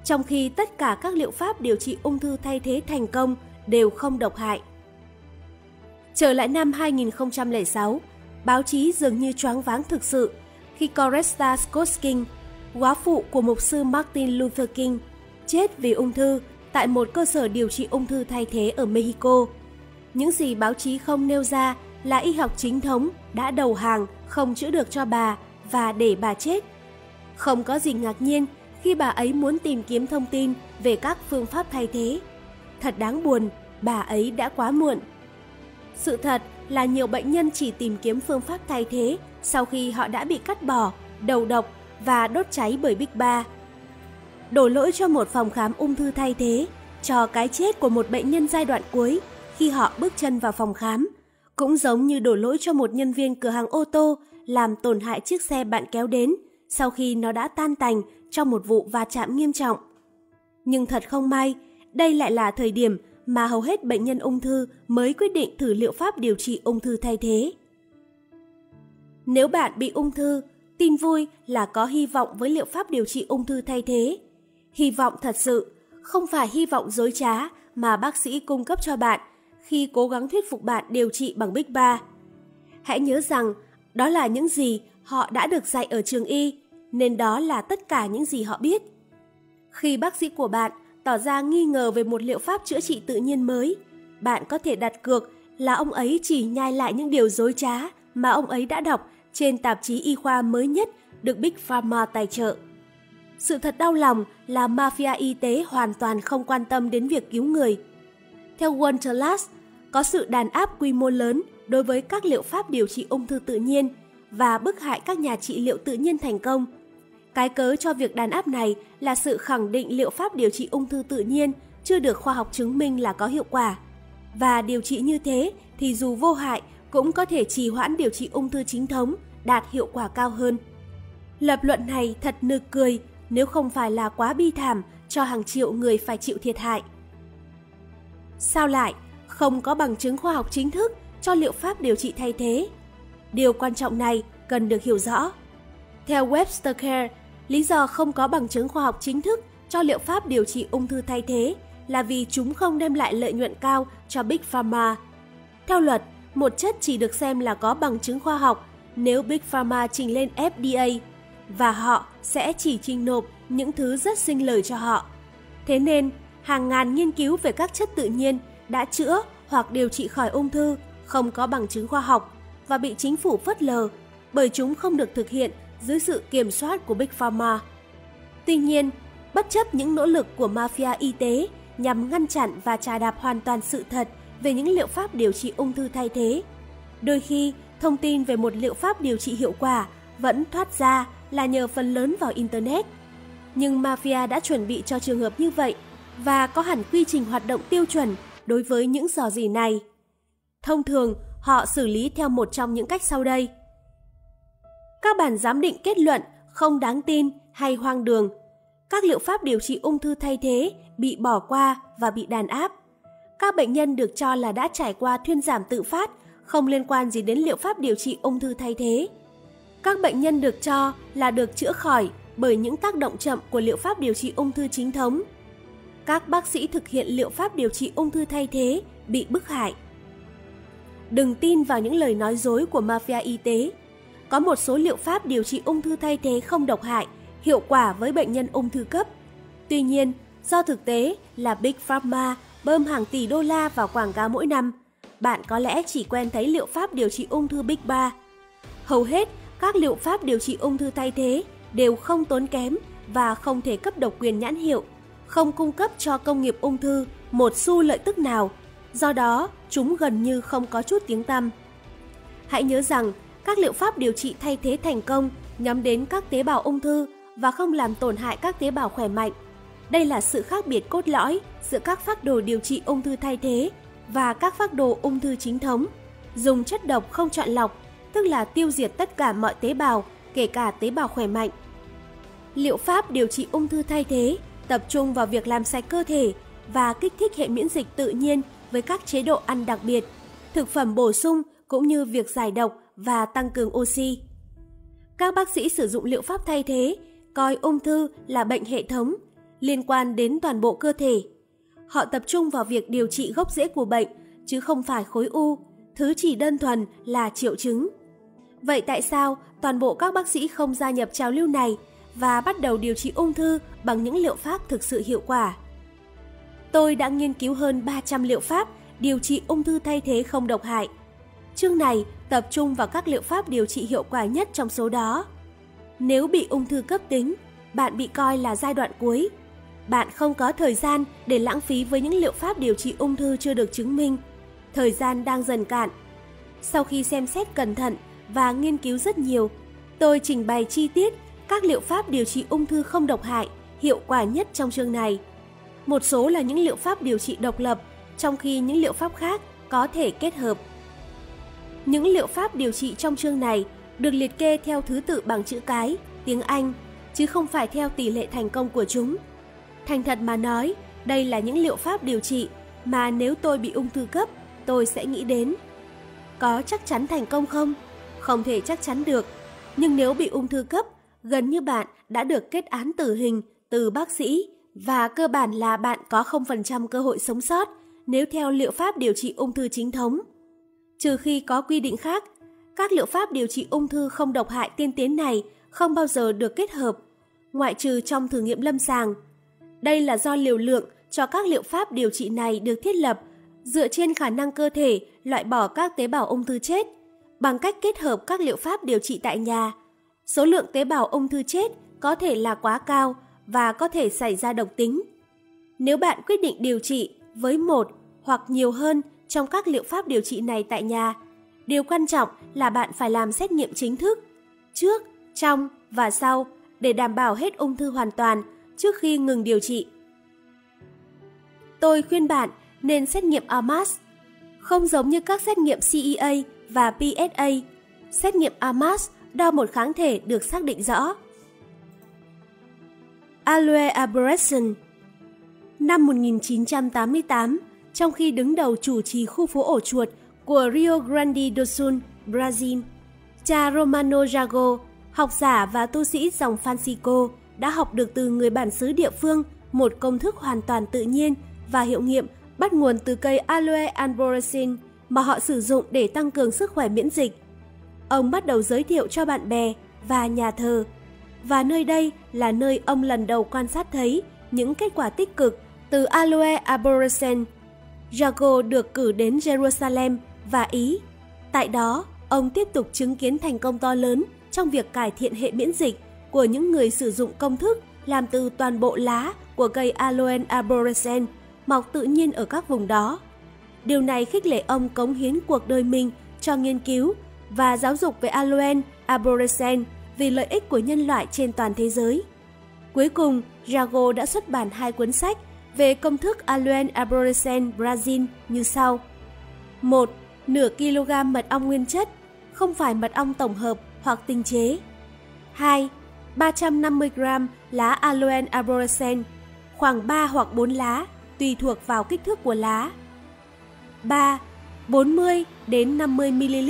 trong khi tất cả các liệu pháp điều trị ung thư thay thế thành công đều không độc hại. Trở lại năm 2006, báo chí dường như choáng váng thực sự khi Coretta Scott King, quá phụ của mục sư Martin Luther King, chết vì ung thư tại một cơ sở điều trị ung thư thay thế ở Mexico. Những gì báo chí không nêu ra là y học chính thống đã đầu hàng không chữa được cho bà và để bà chết. Không có gì ngạc nhiên khi bà ấy muốn tìm kiếm thông tin về các phương pháp thay thế. Thật đáng buồn, bà ấy đã quá muộn. Sự thật là nhiều bệnh nhân chỉ tìm kiếm phương pháp thay thế sau khi họ đã bị cắt bỏ, đầu độc và đốt cháy bởi Big Ba. Đổ lỗi cho một phòng khám ung thư thay thế, cho cái chết của một bệnh nhân giai đoạn cuối khi họ bước chân vào phòng khám, cũng giống như đổ lỗi cho một nhân viên cửa hàng ô tô làm tổn hại chiếc xe bạn kéo đến sau khi nó đã tan tành trong một vụ va chạm nghiêm trọng. Nhưng thật không may, đây lại là thời điểm mà hầu hết bệnh nhân ung thư mới quyết định thử liệu pháp điều trị ung thư thay thế. Nếu bạn bị ung thư, tin vui là có hy vọng với liệu pháp điều trị ung thư thay thế. Hy vọng thật sự, không phải hy vọng dối trá mà bác sĩ cung cấp cho bạn khi cố gắng thuyết phục bạn điều trị bằng Big Ba. Hãy nhớ rằng đó là những gì họ đã được dạy ở trường y, nên đó là tất cả những gì họ biết. Khi bác sĩ của bạn tỏ ra nghi ngờ về một liệu pháp chữa trị tự nhiên mới, bạn có thể đặt cược là ông ấy chỉ nhai lại những điều dối trá mà ông ấy đã đọc trên tạp chí y khoa mới nhất được Big Pharma tài trợ. Sự thật đau lòng là mafia y tế hoàn toàn không quan tâm đến việc cứu người. Theo Wonderlust, có sự đàn áp quy mô lớn đối với các liệu pháp điều trị ung thư tự nhiên và bức hại các nhà trị liệu tự nhiên thành công. Cái cớ cho việc đàn áp này là sự khẳng định liệu pháp điều trị ung thư tự nhiên chưa được khoa học chứng minh là có hiệu quả. Và điều trị như thế thì dù vô hại cũng có thể trì hoãn điều trị ung thư chính thống đạt hiệu quả cao hơn. Lập luận này thật nực cười nếu không phải là quá bi thảm cho hàng triệu người phải chịu thiệt hại. Sao lại, không có bằng chứng khoa học chính thức cho liệu pháp điều trị thay thế. Điều quan trọng này cần được hiểu rõ. Theo Webster Care, lý do không có bằng chứng khoa học chính thức cho liệu pháp điều trị ung thư thay thế là vì chúng không đem lại lợi nhuận cao cho Big Pharma. Theo luật, một chất chỉ được xem là có bằng chứng khoa học nếu Big Pharma trình lên FDA và họ sẽ chỉ trình nộp những thứ rất sinh lời cho họ. Thế nên, hàng ngàn nghiên cứu về các chất tự nhiên đã chữa hoặc điều trị khỏi ung thư không có bằng chứng khoa học và bị chính phủ phớt lờ bởi chúng không được thực hiện dưới sự kiểm soát của Big Pharma. Tuy nhiên, bất chấp những nỗ lực của mafia y tế nhằm ngăn chặn và trà đạp hoàn toàn sự thật về những liệu pháp điều trị ung thư thay thế. Đôi khi, thông tin về một liệu pháp điều trị hiệu quả vẫn thoát ra là nhờ phần lớn vào Internet. Nhưng mafia đã chuẩn bị cho trường hợp như vậy và có hẳn quy trình hoạt động tiêu chuẩn đối với những dò dỉ này. Thông thường, họ xử lý theo một trong những cách sau đây. Các bản giám định kết luận không đáng tin hay hoang đường. Các liệu pháp điều trị ung thư thay thế bị bỏ qua và bị đàn áp. Các bệnh nhân được cho là đã trải qua thuyên giảm tự phát, không liên quan gì đến liệu pháp điều trị ung thư thay thế. Các bệnh nhân được cho là được chữa khỏi bởi những tác động chậm của liệu pháp điều trị ung thư chính thống. Các bác sĩ thực hiện liệu pháp điều trị ung thư thay thế bị bức hại. Đừng tin vào những lời nói dối của mafia y tế. Có một số liệu pháp điều trị ung thư thay thế không độc hại, hiệu quả với bệnh nhân ung thư cấp. Tuy nhiên, do thực tế là Big Pharma bơm hàng tỷ đô la vào quảng cáo mỗi năm, bạn có lẽ chỉ quen thấy liệu pháp điều trị ung thư Big Ba. Hầu hết các liệu pháp điều trị ung thư thay thế đều không tốn kém và không thể cấp độc quyền nhãn hiệu, không cung cấp cho công nghiệp ung thư một xu lợi tức nào. Do đó, chúng gần như không có chút tiếng tăm. Hãy nhớ rằng, các liệu pháp điều trị thay thế thành công nhắm đến các tế bào ung thư và không làm tổn hại các tế bào khỏe mạnh. Đây là sự khác biệt cốt lõi giữa các phác đồ điều trị ung thư thay thế và các phác đồ ung thư chính thống. Dùng chất độc không chọn lọc, tức là tiêu diệt tất cả mọi tế bào, kể cả tế bào khỏe mạnh. Liệu pháp điều trị ung thư thay thế tập trung vào việc làm sạch cơ thể và kích thích hệ miễn dịch tự nhiên với các chế độ ăn đặc biệt, thực phẩm bổ sung cũng như việc giải độc và tăng cường oxy. Các bác sĩ sử dụng liệu pháp thay thế coi ung thư là bệnh hệ thống liên quan đến toàn bộ cơ thể. Họ tập trung vào việc điều trị gốc rễ của bệnh chứ không phải khối u, thứ chỉ đơn thuần là triệu chứng. Vậy tại sao toàn bộ các bác sĩ không gia nhập trào lưu này và bắt đầu điều trị ung thư bằng những liệu pháp thực sự hiệu quả? Tôi đã nghiên cứu hơn 300 liệu pháp điều trị ung thư thay thế không độc hại. Chương này tập trung vào các liệu pháp điều trị hiệu quả nhất trong số đó. Nếu bị ung thư cấp tính, bạn bị coi là giai đoạn cuối. Bạn không có thời gian để lãng phí với những liệu pháp điều trị ung thư chưa được chứng minh. Thời gian đang dần cạn. Sau khi xem xét cẩn thận và nghiên cứu rất nhiều, tôi trình bày chi tiết các liệu pháp điều trị ung thư không độc hại, hiệu quả nhất trong chương này. Một số là những liệu pháp điều trị độc lập, trong khi những liệu pháp khác có thể kết hợp. Những liệu pháp điều trị trong chương này được liệt kê theo thứ tự bằng chữ cái, tiếng Anh, chứ không phải theo tỷ lệ thành công của chúng. Thành thật mà nói, đây là những liệu pháp điều trị mà nếu tôi bị ung thư cấp, tôi sẽ nghĩ đến. Có chắc chắn thành công không? Không thể chắc chắn được. Nhưng nếu bị ung thư cấp, gần như bạn đã được kết án tử hình từ bác sĩ và cơ bản là bạn có 0% cơ hội sống sót nếu theo liệu pháp điều trị ung thư chính thống. Trừ khi có quy định khác, các liệu pháp điều trị ung thư không độc hại tiên tiến này không bao giờ được kết hợp, ngoại trừ trong thử nghiệm lâm sàng. Đây là do liều lượng cho các liệu pháp điều trị này được thiết lập dựa trên khả năng cơ thể loại bỏ các tế bào ung thư chết bằng cách kết hợp các liệu pháp điều trị tại nhà. Số lượng tế bào ung thư chết có thể là quá cao và có thể xảy ra độc tính. Nếu bạn quyết định điều trị với một hoặc nhiều hơn trong các liệu pháp điều trị này tại nhà, điều quan trọng là bạn phải làm xét nghiệm chính thức trước, trong và sau để đảm bảo hết ung thư hoàn toàn trước khi ngừng điều trị. Tôi khuyên bạn nên xét nghiệm AMAS, không giống như các xét nghiệm CEA và PSA. Xét nghiệm AMAS đo một kháng thể được xác định rõ. Aloe Aberration Năm 1988, trong khi đứng đầu chủ trì khu phố ổ chuột của Rio Grande do Sul, Brazil, cha Romano Jago, học giả và tu sĩ dòng Francisco, đã học được từ người bản xứ địa phương một công thức hoàn toàn tự nhiên và hiệu nghiệm bắt nguồn từ cây Aloe arborescens mà họ sử dụng để tăng cường sức khỏe miễn dịch. Ông bắt đầu giới thiệu cho bạn bè và nhà thờ, và nơi đây là nơi ông lần đầu quan sát thấy những kết quả tích cực từ Aloe arborescens. Jago được cử đến Jerusalem và Ý. Tại đó, ông tiếp tục chứng kiến thành công to lớn trong việc cải thiện hệ miễn dịch của những người sử dụng công thức làm từ toàn bộ lá của cây Aloe arborescens mọc tự nhiên ở các vùng đó. Điều này khích lệ ông cống hiến cuộc đời mình cho nghiên cứu và giáo dục về Aloen arborescens vì lợi ích của nhân loại trên toàn thế giới. Cuối cùng, Jago đã xuất bản hai cuốn sách về công thức Aloen arborescens Brazil như sau. 1. Nửa kg mật ong nguyên chất, không phải mật ong tổng hợp hoặc tinh chế. 2. 350 g lá Aloen arborescens, khoảng 3 hoặc 4 lá, tùy thuộc vào kích thước của lá. 3. 40 đến 50 ml,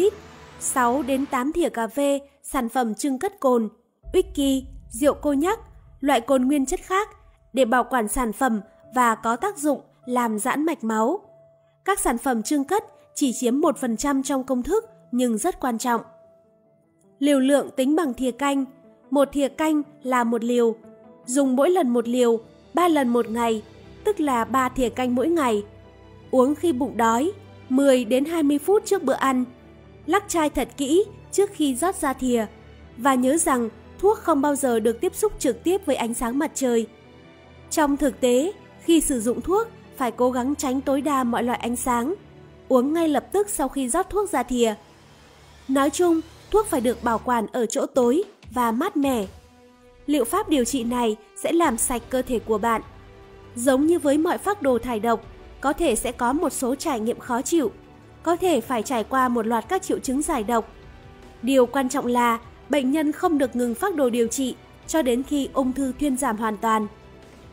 6 đến 8 thìa cà phê, sản phẩm trưng cất cồn, whisky, rượu cô nhắc, loại cồn nguyên chất khác để bảo quản sản phẩm và có tác dụng làm giãn mạch máu. Các sản phẩm trưng cất chỉ chiếm 1% trong công thức nhưng rất quan trọng. Liều lượng tính bằng thìa canh, một thìa canh là một liều, dùng mỗi lần một liều, 3 lần một ngày, tức là 3 thìa canh mỗi ngày. Uống khi bụng đói, 10 đến 20 phút trước bữa ăn. Lắc chai thật kỹ trước khi rót ra thìa và nhớ rằng thuốc không bao giờ được tiếp xúc trực tiếp với ánh sáng mặt trời. Trong thực tế, khi sử dụng thuốc phải cố gắng tránh tối đa mọi loại ánh sáng, uống ngay lập tức sau khi rót thuốc ra thìa. Nói chung, thuốc phải được bảo quản ở chỗ tối và mát mẻ. Liệu pháp điều trị này sẽ làm sạch cơ thể của bạn. Giống như với mọi phác đồ thải độc, có thể sẽ có một số trải nghiệm khó chịu, có thể phải trải qua một loạt các triệu chứng giải độc. Điều quan trọng là bệnh nhân không được ngừng phác đồ điều trị cho đến khi ung thư thuyên giảm hoàn toàn.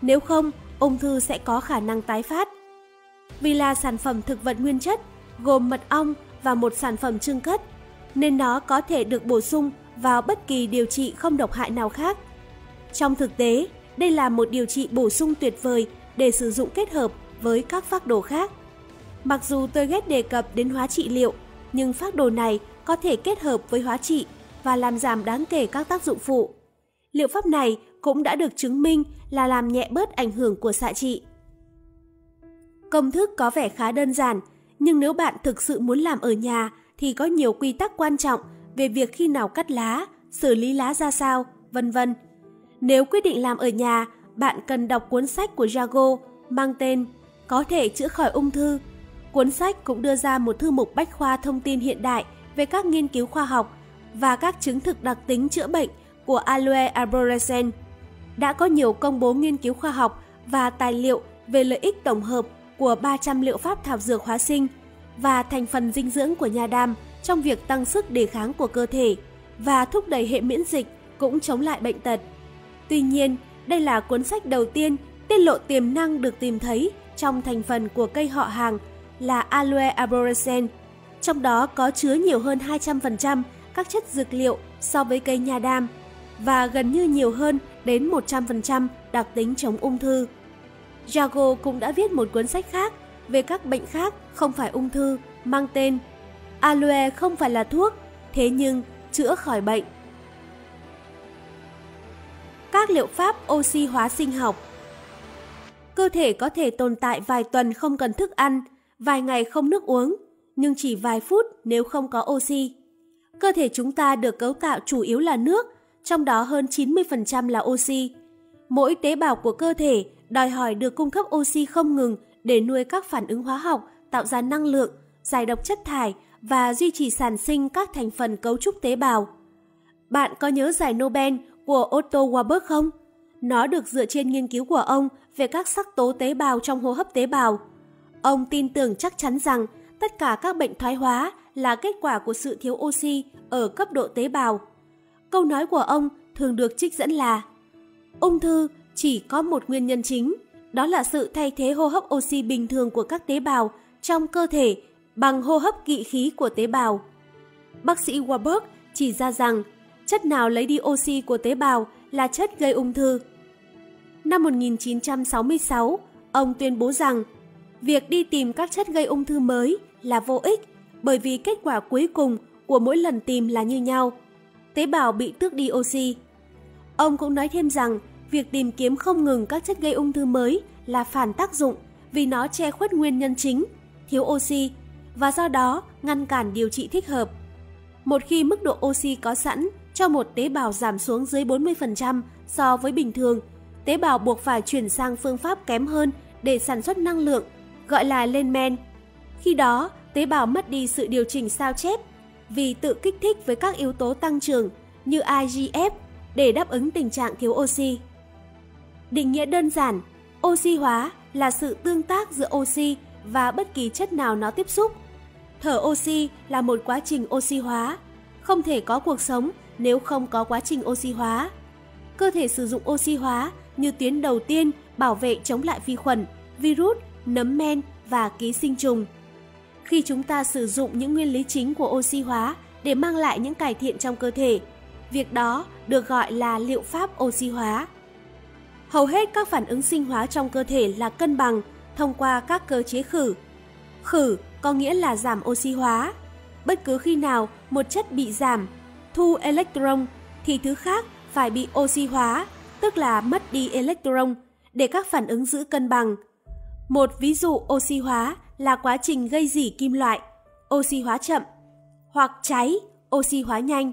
Nếu không, ung thư sẽ có khả năng tái phát. Vì là sản phẩm thực vật nguyên chất, gồm mật ong và một sản phẩm trưng cất, nên nó có thể được bổ sung vào bất kỳ điều trị không độc hại nào khác. Trong thực tế, đây là một điều trị bổ sung tuyệt vời để sử dụng kết hợp với các phác đồ khác. Mặc dù tôi ghét đề cập đến hóa trị liệu, nhưng phác đồ này có thể kết hợp với hóa trị và làm giảm đáng kể các tác dụng phụ. Liệu pháp này cũng đã được chứng minh là làm nhẹ bớt ảnh hưởng của xạ trị. Công thức có vẻ khá đơn giản, nhưng nếu bạn thực sự muốn làm ở nhà thì có nhiều quy tắc quan trọng về việc khi nào cắt lá, xử lý lá ra sao, vân vân. Nếu quyết định làm ở nhà, bạn cần đọc cuốn sách của Jago mang tên Có thể chữa khỏi ung thư. Cuốn sách cũng đưa ra một thư mục bách khoa thông tin hiện đại về các nghiên cứu khoa học và các chứng thực đặc tính chữa bệnh của Aloe arborescens. Đã có nhiều công bố nghiên cứu khoa học và tài liệu về lợi ích tổng hợp của 300 liệu pháp thảo dược hóa sinh và thành phần dinh dưỡng của nha đam trong việc tăng sức đề kháng của cơ thể và thúc đẩy hệ miễn dịch cũng chống lại bệnh tật. Tuy nhiên, đây là cuốn sách đầu tiên tiết lộ tiềm năng được tìm thấy trong thành phần của cây họ hàng là Aloe arborescens, trong đó có chứa nhiều hơn 200% các chất dược liệu so với cây nha đam và gần như nhiều hơn đến 100% đặc tính chống ung thư. Jago cũng đã viết một cuốn sách khác về các bệnh khác không phải ung thư mang tên Aloe không phải là thuốc, thế nhưng chữa khỏi bệnh. Các liệu pháp oxy hóa sinh học Cơ thể có thể tồn tại vài tuần không cần thức ăn, vài ngày không nước uống, nhưng chỉ vài phút nếu không có oxy. Cơ thể chúng ta được cấu tạo chủ yếu là nước, trong đó hơn 90% là oxy. Mỗi tế bào của cơ thể đòi hỏi được cung cấp oxy không ngừng để nuôi các phản ứng hóa học, tạo ra năng lượng, giải độc chất thải và duy trì sản sinh các thành phần cấu trúc tế bào. Bạn có nhớ giải Nobel của Otto Warburg không? Nó được dựa trên nghiên cứu của ông về các sắc tố tế bào trong hô hấp tế bào. Ông tin tưởng chắc chắn rằng tất cả các bệnh thoái hóa là kết quả của sự thiếu oxy ở cấp độ tế bào. Câu nói của ông thường được trích dẫn là Ung thư chỉ có một nguyên nhân chính, đó là sự thay thế hô hấp oxy bình thường của các tế bào trong cơ thể bằng hô hấp kỵ khí của tế bào. Bác sĩ Warburg chỉ ra rằng chất nào lấy đi oxy của tế bào là chất gây ung thư. Năm 1966, ông tuyên bố rằng việc đi tìm các chất gây ung thư mới là vô ích bởi vì kết quả cuối cùng của mỗi lần tìm là như nhau. Tế bào bị tước đi oxy. Ông cũng nói thêm rằng việc tìm kiếm không ngừng các chất gây ung thư mới là phản tác dụng vì nó che khuất nguyên nhân chính, thiếu oxy và do đó ngăn cản điều trị thích hợp. Một khi mức độ oxy có sẵn cho một tế bào giảm xuống dưới 40% so với bình thường tế bào buộc phải chuyển sang phương pháp kém hơn để sản xuất năng lượng, gọi là lên men. Khi đó, tế bào mất đi sự điều chỉnh sao chép vì tự kích thích với các yếu tố tăng trưởng như IGF để đáp ứng tình trạng thiếu oxy. Định nghĩa đơn giản, oxy hóa là sự tương tác giữa oxy và bất kỳ chất nào nó tiếp xúc. Thở oxy là một quá trình oxy hóa, không thể có cuộc sống nếu không có quá trình oxy hóa. Cơ thể sử dụng oxy hóa như tuyến đầu tiên bảo vệ chống lại vi khuẩn, virus, nấm men và ký sinh trùng. Khi chúng ta sử dụng những nguyên lý chính của oxy hóa để mang lại những cải thiện trong cơ thể, việc đó được gọi là liệu pháp oxy hóa. Hầu hết các phản ứng sinh hóa trong cơ thể là cân bằng thông qua các cơ chế khử. Khử có nghĩa là giảm oxy hóa. Bất cứ khi nào một chất bị giảm, thu electron thì thứ khác phải bị oxy hóa, tức là mất đi electron để các phản ứng giữ cân bằng. Một ví dụ oxy hóa là quá trình gây dỉ kim loại, oxy hóa chậm, hoặc cháy, oxy hóa nhanh.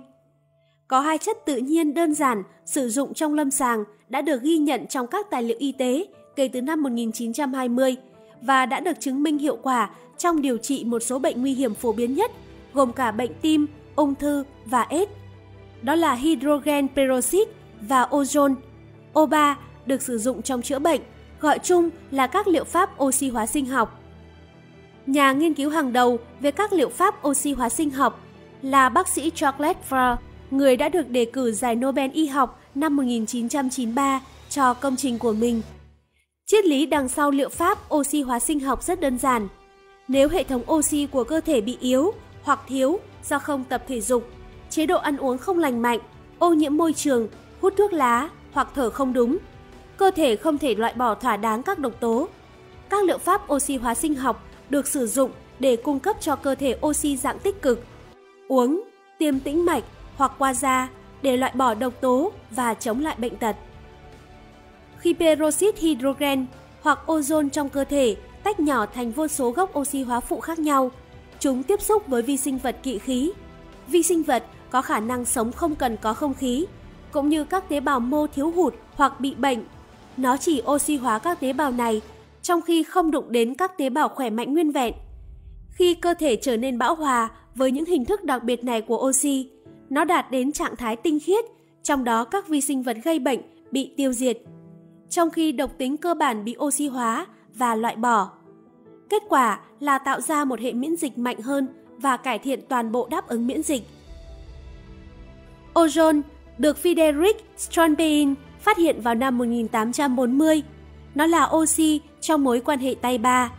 Có hai chất tự nhiên đơn giản sử dụng trong lâm sàng đã được ghi nhận trong các tài liệu y tế kể từ năm 1920 và đã được chứng minh hiệu quả trong điều trị một số bệnh nguy hiểm phổ biến nhất, gồm cả bệnh tim, ung thư và AIDS. Đó là hydrogen peroxide và ozone. O3 được sử dụng trong chữa bệnh, gọi chung là các liệu pháp oxy hóa sinh học. Nhà nghiên cứu hàng đầu về các liệu pháp oxy hóa sinh học là bác sĩ Charles Farr, người đã được đề cử giải Nobel y học năm 1993 cho công trình của mình. Triết lý đằng sau liệu pháp oxy hóa sinh học rất đơn giản. Nếu hệ thống oxy của cơ thể bị yếu hoặc thiếu do không tập thể dục, chế độ ăn uống không lành mạnh, ô nhiễm môi trường, hút thuốc lá hoặc thở không đúng, cơ thể không thể loại bỏ thỏa đáng các độc tố. Các liệu pháp oxy hóa sinh học được sử dụng để cung cấp cho cơ thể oxy dạng tích cực. Uống, tiêm tĩnh mạch hoặc qua da để loại bỏ độc tố và chống lại bệnh tật. Khi peroxide hydrogen hoặc ozone trong cơ thể tách nhỏ thành vô số gốc oxy hóa phụ khác nhau, chúng tiếp xúc với vi sinh vật kỵ khí. Vi sinh vật có khả năng sống không cần có không khí, cũng như các tế bào mô thiếu hụt hoặc bị bệnh. Nó chỉ oxy hóa các tế bào này, trong khi không đụng đến các tế bào khỏe mạnh nguyên vẹn. Khi cơ thể trở nên bão hòa với những hình thức đặc biệt này của oxy, nó đạt đến trạng thái tinh khiết, trong đó các vi sinh vật gây bệnh bị tiêu diệt, trong khi độc tính cơ bản bị oxy hóa và loại bỏ. Kết quả là tạo ra một hệ miễn dịch mạnh hơn và cải thiện toàn bộ đáp ứng miễn dịch. Ozone được Friedrich Strombein phát hiện vào năm 1840. Nó là oxy trong mối quan hệ tay ba,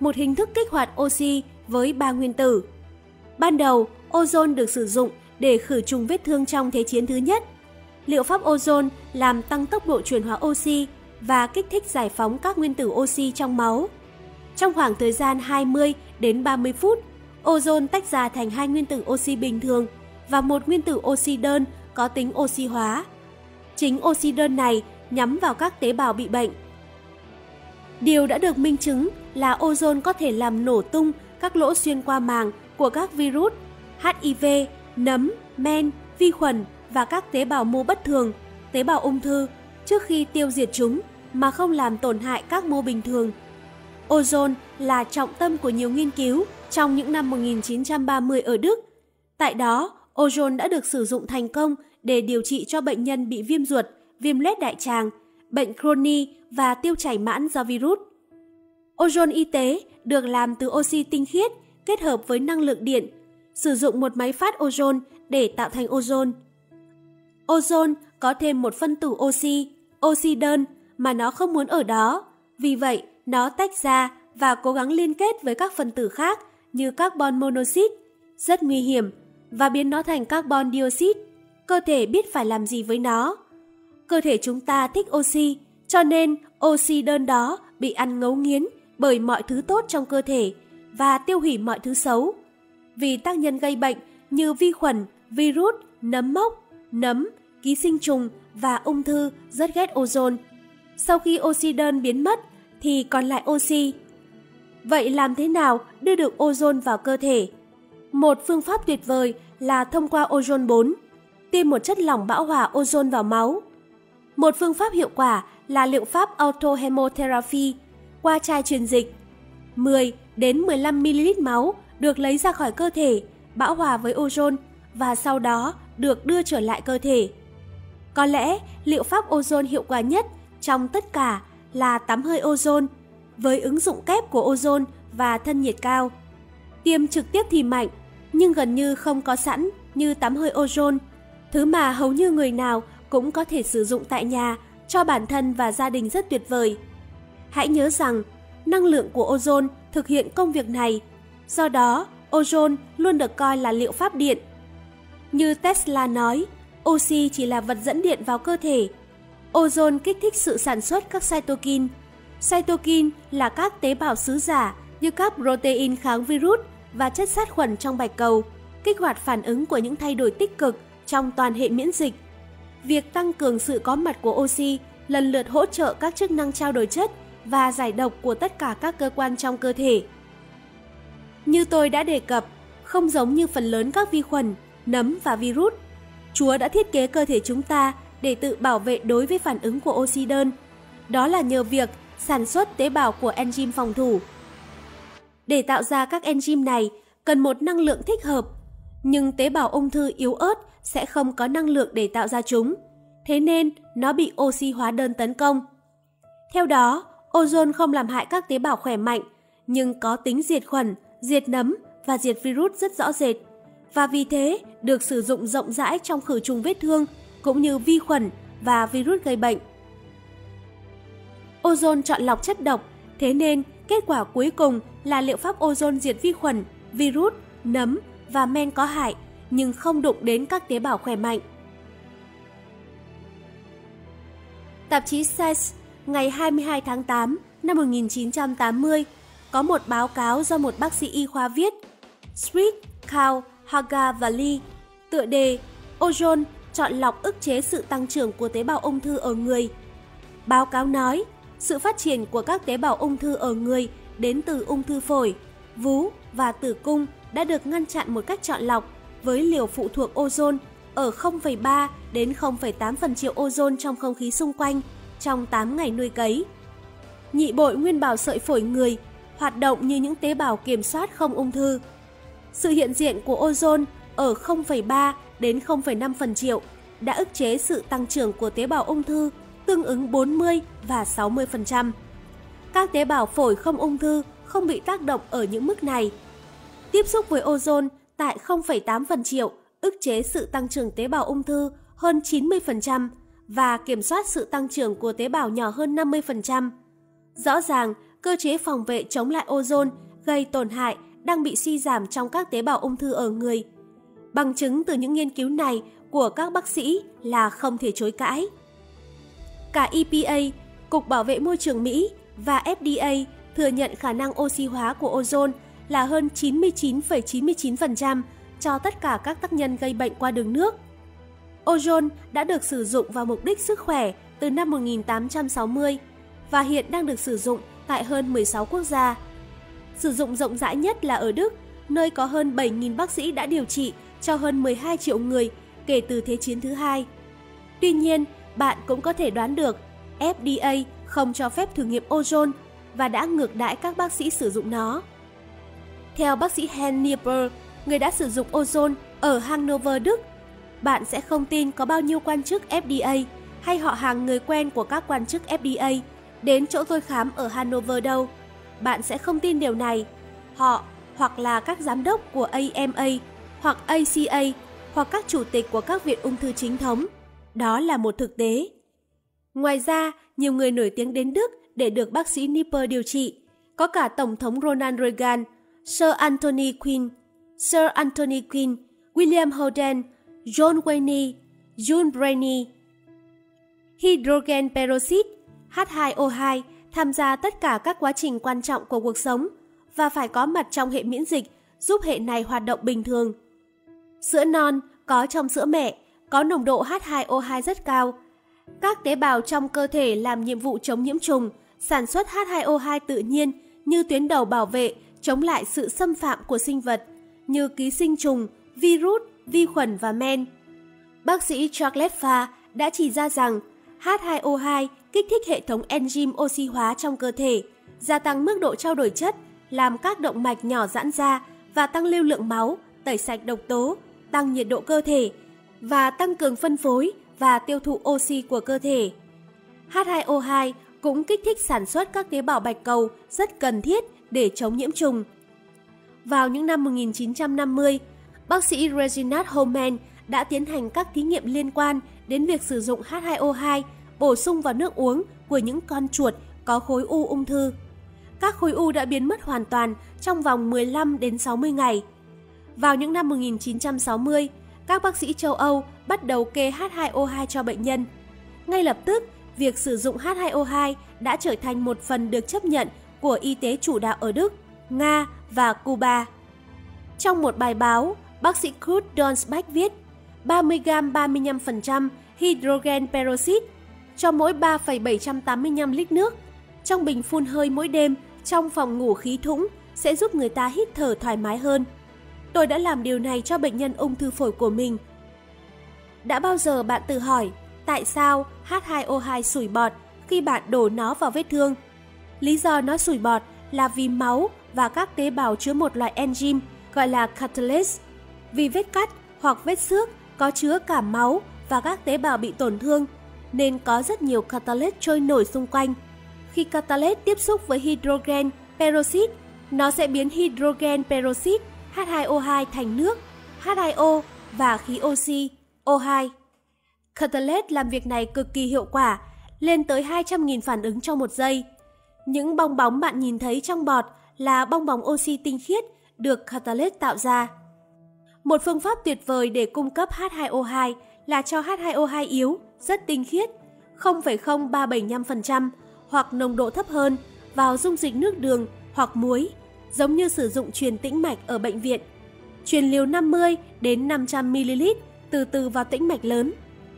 một hình thức kích hoạt oxy với ba nguyên tử. Ban đầu, ozone được sử dụng để khử trùng vết thương trong Thế chiến thứ nhất. Liệu pháp ozone làm tăng tốc độ chuyển hóa oxy và kích thích giải phóng các nguyên tử oxy trong máu. Trong khoảng thời gian 20 đến 30 phút, ozone tách ra thành hai nguyên tử oxy bình thường và một nguyên tử oxy đơn có tính oxy hóa. Chính oxy đơn này nhắm vào các tế bào bị bệnh. Điều đã được minh chứng là ozone có thể làm nổ tung các lỗ xuyên qua màng của các virus, HIV, nấm, men, vi khuẩn và các tế bào mô bất thường, tế bào ung thư trước khi tiêu diệt chúng mà không làm tổn hại các mô bình thường. Ozone là trọng tâm của nhiều nghiên cứu trong những năm 1930 ở Đức. Tại đó, ozone đã được sử dụng thành công để điều trị cho bệnh nhân bị viêm ruột, viêm loét đại tràng, bệnh Crohn và tiêu chảy mãn do virus. Ozone y tế được làm từ oxy tinh khiết kết hợp với năng lượng điện, sử dụng một máy phát ozone để tạo thành ozone. Ozone có thêm một phân tử oxy, oxy đơn mà nó không muốn ở đó. Vì vậy, nó tách ra và cố gắng liên kết với các phân tử khác như carbon monoxide, rất nguy hiểm, và biến nó thành carbon dioxide. Cơ thể biết phải làm gì với nó. Cơ thể chúng ta thích oxy, cho nên oxy đơn đó bị ăn ngấu nghiến bởi mọi thứ tốt trong cơ thể và tiêu hủy mọi thứ xấu. Vì tác nhân gây bệnh như vi khuẩn, virus, nấm mốc, nấm, ký sinh trùng và ung thư rất ghét ozone. Sau khi oxy đơn biến mất thì còn lại oxy. Vậy làm thế nào đưa được ozone vào cơ thể? Một phương pháp tuyệt vời là thông qua ozone 4, tiêm một chất lỏng bão hòa ozone vào máu. Một phương pháp hiệu quả là liệu pháp autohemotherapy qua chai truyền dịch. 10 đến 15 ml máu được lấy ra khỏi cơ thể, bão hòa với ozone và sau đó được đưa trở lại cơ thể. Có lẽ liệu pháp ozone hiệu quả nhất trong tất cả là tắm hơi ozone với ứng dụng kép của ozone và thân nhiệt cao. Tiêm trực tiếp thì mạnh, nhưng gần như không có sẵn như tắm hơi ozone, thứ mà hầu như người nào cũng có thể sử dụng tại nhà cho bản thân và gia đình rất tuyệt vời. Hãy nhớ rằng, năng lượng của ozone thực hiện công việc này, do đó ozone luôn được coi là liệu pháp điện. Như Tesla nói, oxy chỉ là vật dẫn điện vào cơ thể. Ozone kích thích sự sản xuất các cytokine. Cytokine là các tế bào sứ giả như các protein kháng virus và chất sát khuẩn trong bạch cầu, kích hoạt phản ứng của những thay đổi tích cực trong toàn hệ miễn dịch. Việc tăng cường sự có mặt của oxy lần lượt hỗ trợ các chức năng trao đổi chất và giải độc của tất cả các cơ quan trong cơ thể. Như tôi đã đề cập, không giống như phần lớn các vi khuẩn, nấm và virus, Chúa đã thiết kế cơ thể chúng ta để tự bảo vệ đối với phản ứng của oxy đơn. Đó là nhờ việc sản xuất tế bào của enzyme phòng thủ. Để tạo ra các enzyme này, cần một năng lượng thích hợp, nhưng tế bào ung thư yếu ớt sẽ không có năng lượng để tạo ra chúng. Thế nên, nó bị oxy hóa đơn tấn công. Theo đó, ozone không làm hại các tế bào khỏe mạnh, nhưng có tính diệt khuẩn, diệt nấm và diệt virus rất rõ rệt. Và vì thế, được sử dụng rộng rãi trong khử trùng vết thương, cũng như vi khuẩn và virus gây bệnh. Ozone chọn lọc chất độc, thế nên kết quả cuối cùng là liệu pháp ozone diệt vi khuẩn, virus, nấm và men có hại, nhưng không đụng đến các tế bào khỏe mạnh. Tạp chí Science ngày 22 tháng 8 năm 1980 có một báo cáo do một bác sĩ y khoa viết. Street, Cow, Haga và Lee. Tựa đề Ozone chọn lọc ức chế sự tăng trưởng của tế bào ung thư ở người. Báo cáo nói, sự phát triển của các tế bào ung thư ở người đến từ ung thư phổi, vú và tử cung đã được ngăn chặn một cách chọn lọc với liều phụ thuộc ozone ở 0,3 đến 0,8 phần triệu ozone trong không khí xung quanh trong 8 ngày nuôi cấy. Nhị bội nguyên bào sợi phổi người hoạt động như những tế bào kiểm soát không ung thư. Sự hiện diện của ozone ở 0,3 đến 0,5 phần triệu đã ức chế sự tăng trưởng của tế bào ung thư tương ứng 40 và 60%. Các tế bào phổi không ung thư không bị tác động ở những mức này. Tiếp xúc với ozone tại 0,8 phần triệu ức chế sự tăng trưởng tế bào ung thư hơn 90% và kiểm soát sự tăng trưởng của tế bào nhỏ hơn 50%. Rõ ràng, cơ chế phòng vệ chống lại ozone gây tổn hại đang bị suy giảm trong các tế bào ung thư ở người. Bằng chứng từ những nghiên cứu này của các bác sĩ là không thể chối cãi. Cả EPA, Cục Bảo vệ Môi trường Mỹ và FDA thừa nhận khả năng oxy hóa của ozone là hơn 99,99% cho tất cả các tác nhân gây bệnh qua đường nước. Ozone đã được sử dụng vào mục đích sức khỏe từ năm 1860 và hiện đang được sử dụng tại hơn 16 quốc gia. Sử dụng rộng rãi nhất là ở Đức, nơi có hơn 7.000 bác sĩ đã điều trị cho hơn 12 triệu người kể từ Thế chiến thứ hai. Tuy nhiên, bạn cũng có thể đoán được FDA không cho phép thử nghiệm ozone và đã ngược đãi các bác sĩ sử dụng nó. Theo bác sĩ Hen Nieper, người đã sử dụng ozone ở Hanover, Đức, bạn sẽ không tin có bao nhiêu quan chức FDA hay họ hàng người quen của các quan chức FDA đến chỗ tôi khám ở Hanover đâu. Bạn sẽ không tin điều này. Họ hoặc là các giám đốc của AMA hoặc ACA hoặc các chủ tịch của các viện ung thư chính thống. Đó là một thực tế. Ngoài ra, nhiều người nổi tiếng đến Đức để được bác sĩ Nipper điều trị. Có cả Tổng thống Ronald Reagan, Sir Anthony Quinn, Sir Anthony Quinn, William Holden, John Wayne, June Brainy. Hydrogen peroxide, H2O2 tham gia tất cả các quá trình quan trọng của cuộc sống và phải có mặt trong hệ miễn dịch giúp hệ này hoạt động bình thường. Sữa non có trong sữa mẹ có nồng độ H2O2 rất cao. Các tế bào trong cơ thể làm nhiệm vụ chống nhiễm trùng, sản xuất H2O2 tự nhiên như tuyến đầu bảo vệ chống lại sự xâm phạm của sinh vật như ký sinh trùng, virus, vi khuẩn và men. Bác sĩ Charles Farr đã chỉ ra rằng H2O2 kích thích hệ thống enzyme oxy hóa trong cơ thể, gia tăng mức độ trao đổi chất, làm các động mạch nhỏ giãn ra và tăng lưu lượng máu, tẩy sạch độc tố, tăng nhiệt độ cơ thể và tăng cường phân phối và tiêu thụ oxy của cơ thể. H2O2 cũng kích thích sản xuất các tế bào bạch cầu rất cần thiết để chống nhiễm trùng. Vào những năm 1950, bác sĩ Reginald Holman đã tiến hành các thí nghiệm liên quan đến việc sử dụng H2O2 bổ sung vào nước uống của những con chuột có khối u ung thư. Các khối u đã biến mất hoàn toàn trong vòng 15 đến 60 ngày. Vào những năm 1960, các bác sĩ châu Âu bắt đầu kê H2O2 cho bệnh nhân. Ngay lập tức, việc sử dụng H2O2 đã trở thành một phần được chấp nhận của y tế chủ đạo ở Đức, Nga và Cuba. Trong một bài báo, bác sĩ Kurt Donsbach viết 30g 35% hydrogen peroxide cho mỗi 3,785 lít nước trong bình phun hơi mỗi đêm trong phòng ngủ khí thủng sẽ giúp người ta hít thở thoải mái hơn. Tôi đã làm điều này cho bệnh nhân ung thư phổi của mình. Đã bao giờ bạn tự hỏi tại sao H2O2 sủi bọt khi bạn đổ nó vào vết thương? Lý do nó sủi bọt là vì máu và các tế bào chứa một loại enzyme gọi là catalase. Vì vết cắt hoặc vết xước có chứa cả máu và các tế bào bị tổn thương, nên có rất nhiều catalase trôi nổi xung quanh. Khi catalase tiếp xúc với hydrogen peroxide, nó sẽ biến hydrogen peroxide H2O2 thành nước, H2O và khí oxy, O2. Catalase làm việc này cực kỳ hiệu quả, lên tới 200.000 phản ứng trong một giây. Những bong bóng bạn nhìn thấy trong bọt là bong bóng oxy tinh khiết được catalyst tạo ra. Một phương pháp tuyệt vời để cung cấp H2O2 là cho H2O2 yếu, rất tinh khiết, 0,0375% hoặc nồng độ thấp hơn vào dung dịch nước đường hoặc muối, giống như sử dụng truyền tĩnh mạch ở bệnh viện. Truyền liều 50 đến 500 ml từ từ vào tĩnh mạch lớn,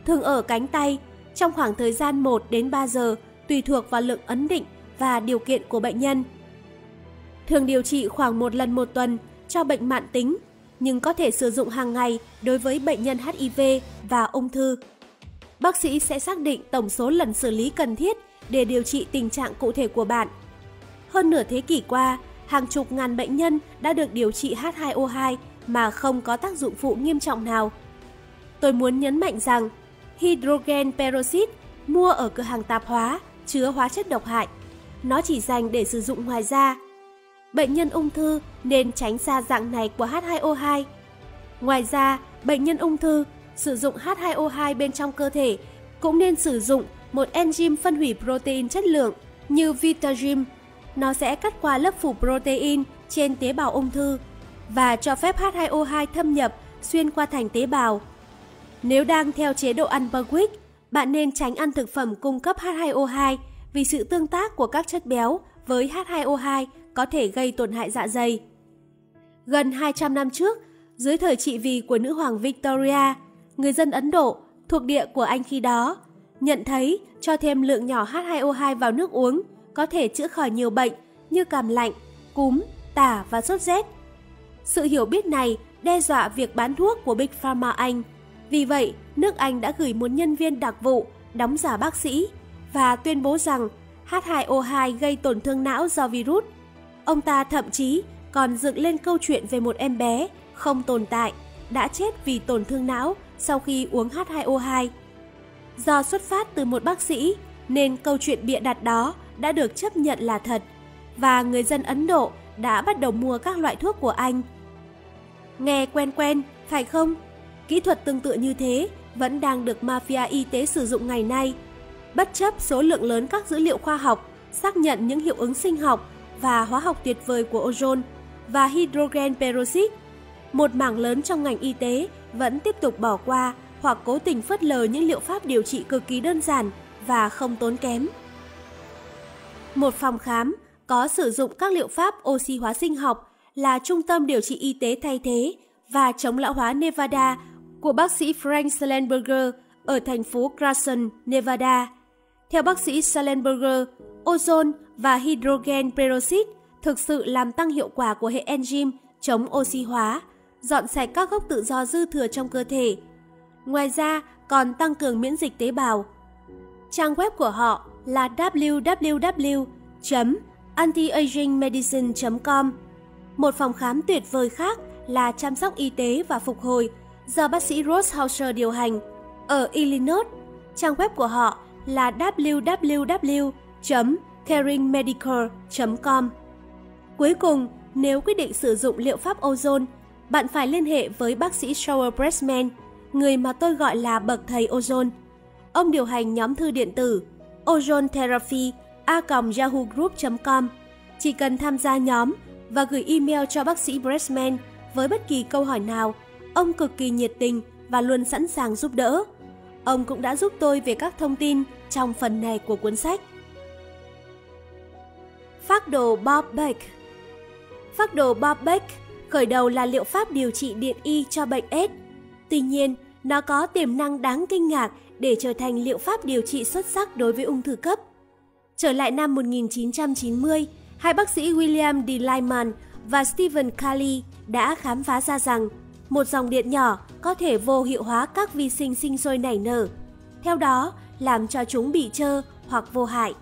thường ở cánh tay trong khoảng thời gian 1 đến 3 giờ tùy thuộc vào lượng ấn định và điều kiện của bệnh nhân. Thường điều trị khoảng một lần một tuần cho bệnh mạn tính, nhưng có thể sử dụng hàng ngày đối với bệnh nhân HIV và ung thư. Bác sĩ sẽ xác định tổng số lần xử lý cần thiết để điều trị tình trạng cụ thể của bạn. Hơn nửa thế kỷ qua, hàng chục ngàn bệnh nhân đã được điều trị H2O2 mà không có tác dụng phụ nghiêm trọng nào. Tôi muốn nhấn mạnh rằng hydrogen peroxide mua ở cửa hàng tạp hóa chứa hóa chất độc hại. Nó chỉ dành để sử dụng ngoài da. Bệnh nhân ung thư nên tránh xa dạng này của H2O2. Ngoài ra, bệnh nhân ung thư sử dụng H2O2 bên trong cơ thể cũng nên sử dụng một enzyme phân hủy protein chất lượng như Vitagym. Nó sẽ cắt qua lớp phủ protein trên tế bào ung thư và cho phép H2O2 thâm nhập xuyên qua thành tế bào. Nếu đang theo chế độ ăn Berwick, bạn nên tránh ăn thực phẩm cung cấp H2O2 vì sự tương tác của các chất béo với H2O2 có thể gây tổn hại dạ dày. Gần 200 năm trước, dưới thời trị vì của nữ hoàng Victoria, người dân Ấn Độ thuộc địa của Anh khi đó nhận thấy cho thêm lượng nhỏ H2O2 vào nước uống có thể chữa khỏi nhiều bệnh như cảm lạnh, cúm, tả và sốt rét. Sự hiểu biết này đe dọa việc bán thuốc của Big Pharma Anh. Vì vậy, nước Anh đã gửi một nhân viên đặc vụ đóng giả bác sĩ và tuyên bố rằng H2O2 gây tổn thương não do virus. Ông ta thậm chí còn dựng lên câu chuyện về một em bé không tồn tại đã chết vì tổn thương não sau khi uống H2O2. Do xuất phát từ một bác sĩ nên câu chuyện bịa đặt đó đã được chấp nhận là thật và người dân Ấn Độ đã bắt đầu mua các loại thuốc của anh. Nghe quen quen, phải không? Kỹ thuật tương tự như thế vẫn đang được mafia y tế sử dụng ngày nay. Bất chấp số lượng lớn các dữ liệu khoa học xác nhận những hiệu ứng sinh học và hóa học tuyệt vời của ozone và hydrogen peroxide, một mảng lớn trong ngành y tế vẫn tiếp tục bỏ qua hoặc cố tình phớt lờ những liệu pháp điều trị cực kỳ đơn giản và không tốn kém. Một phòng khám có sử dụng các liệu pháp oxy hóa sinh học là Trung tâm Điều trị Y tế Thay thế và Chống lão hóa Nevada của bác sĩ Frank Slenberger ở thành phố Carson, Nevada. Theo bác sĩ Salenberger, ozone và hydrogen peroxide thực sự làm tăng hiệu quả của hệ enzyme chống oxy hóa, dọn sạch các gốc tự do dư thừa trong cơ thể. Ngoài ra, còn tăng cường miễn dịch tế bào. Trang web của họ là www.antiagingmedicine.com. Một phòng khám tuyệt vời khác là chăm sóc y tế và phục hồi do bác sĩ Ross Hauser điều hành ở Illinois. Trang web của họ là www.caringmedical.com. Cuối cùng, nếu quyết định sử dụng liệu pháp ozone, bạn phải liên hệ với bác sĩ Shower Pressman, người mà tôi gọi là bậc thầy ozone. Ông điều hành nhóm thư điện tử ozone therapy a.yahoo.group.com. Chỉ cần tham gia nhóm và gửi email cho bác sĩ Pressman với bất kỳ câu hỏi nào, ông cực kỳ nhiệt tình và luôn sẵn sàng giúp đỡ. Ông cũng đã giúp tôi về các thông tin trong phần này của cuốn sách. Phác đồ Bob Beck Phác đồ Bob Beck khởi đầu là liệu pháp điều trị điện y cho bệnh AIDS. Tuy nhiên, nó có tiềm năng đáng kinh ngạc để trở thành liệu pháp điều trị xuất sắc đối với ung thư cấp. Trở lại năm 1990, hai bác sĩ William D. Lyman và Stephen Kelly đã khám phá ra rằng một dòng điện nhỏ có thể vô hiệu hóa các vi sinh sinh sôi nảy nở, theo đó làm cho chúng bị trơ hoặc vô hại.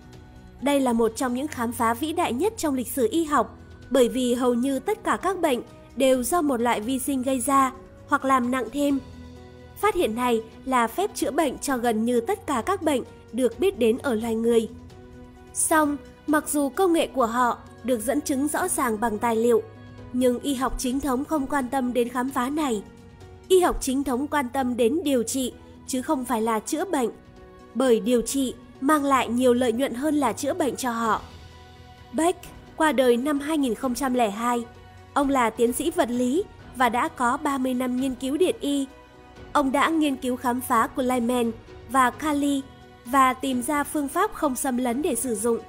Đây là một trong những khám phá vĩ đại nhất trong lịch sử y học, bởi vì hầu như tất cả các bệnh đều do một loại vi sinh gây ra hoặc làm nặng thêm. Phát hiện này là phép chữa bệnh cho gần như tất cả các bệnh được biết đến ở loài người. Song, mặc dù công nghệ của họ được dẫn chứng rõ ràng bằng tài liệu, nhưng y học chính thống không quan tâm đến khám phá này. Y học chính thống quan tâm đến điều trị chứ không phải là chữa bệnh, bởi điều trị mang lại nhiều lợi nhuận hơn là chữa bệnh cho họ. Beck qua đời năm 2002. Ông là tiến sĩ vật lý và đã có 30 năm nghiên cứu điện y. Ông đã nghiên cứu khám phá của Lyman và Kali và tìm ra phương pháp không xâm lấn để sử dụng.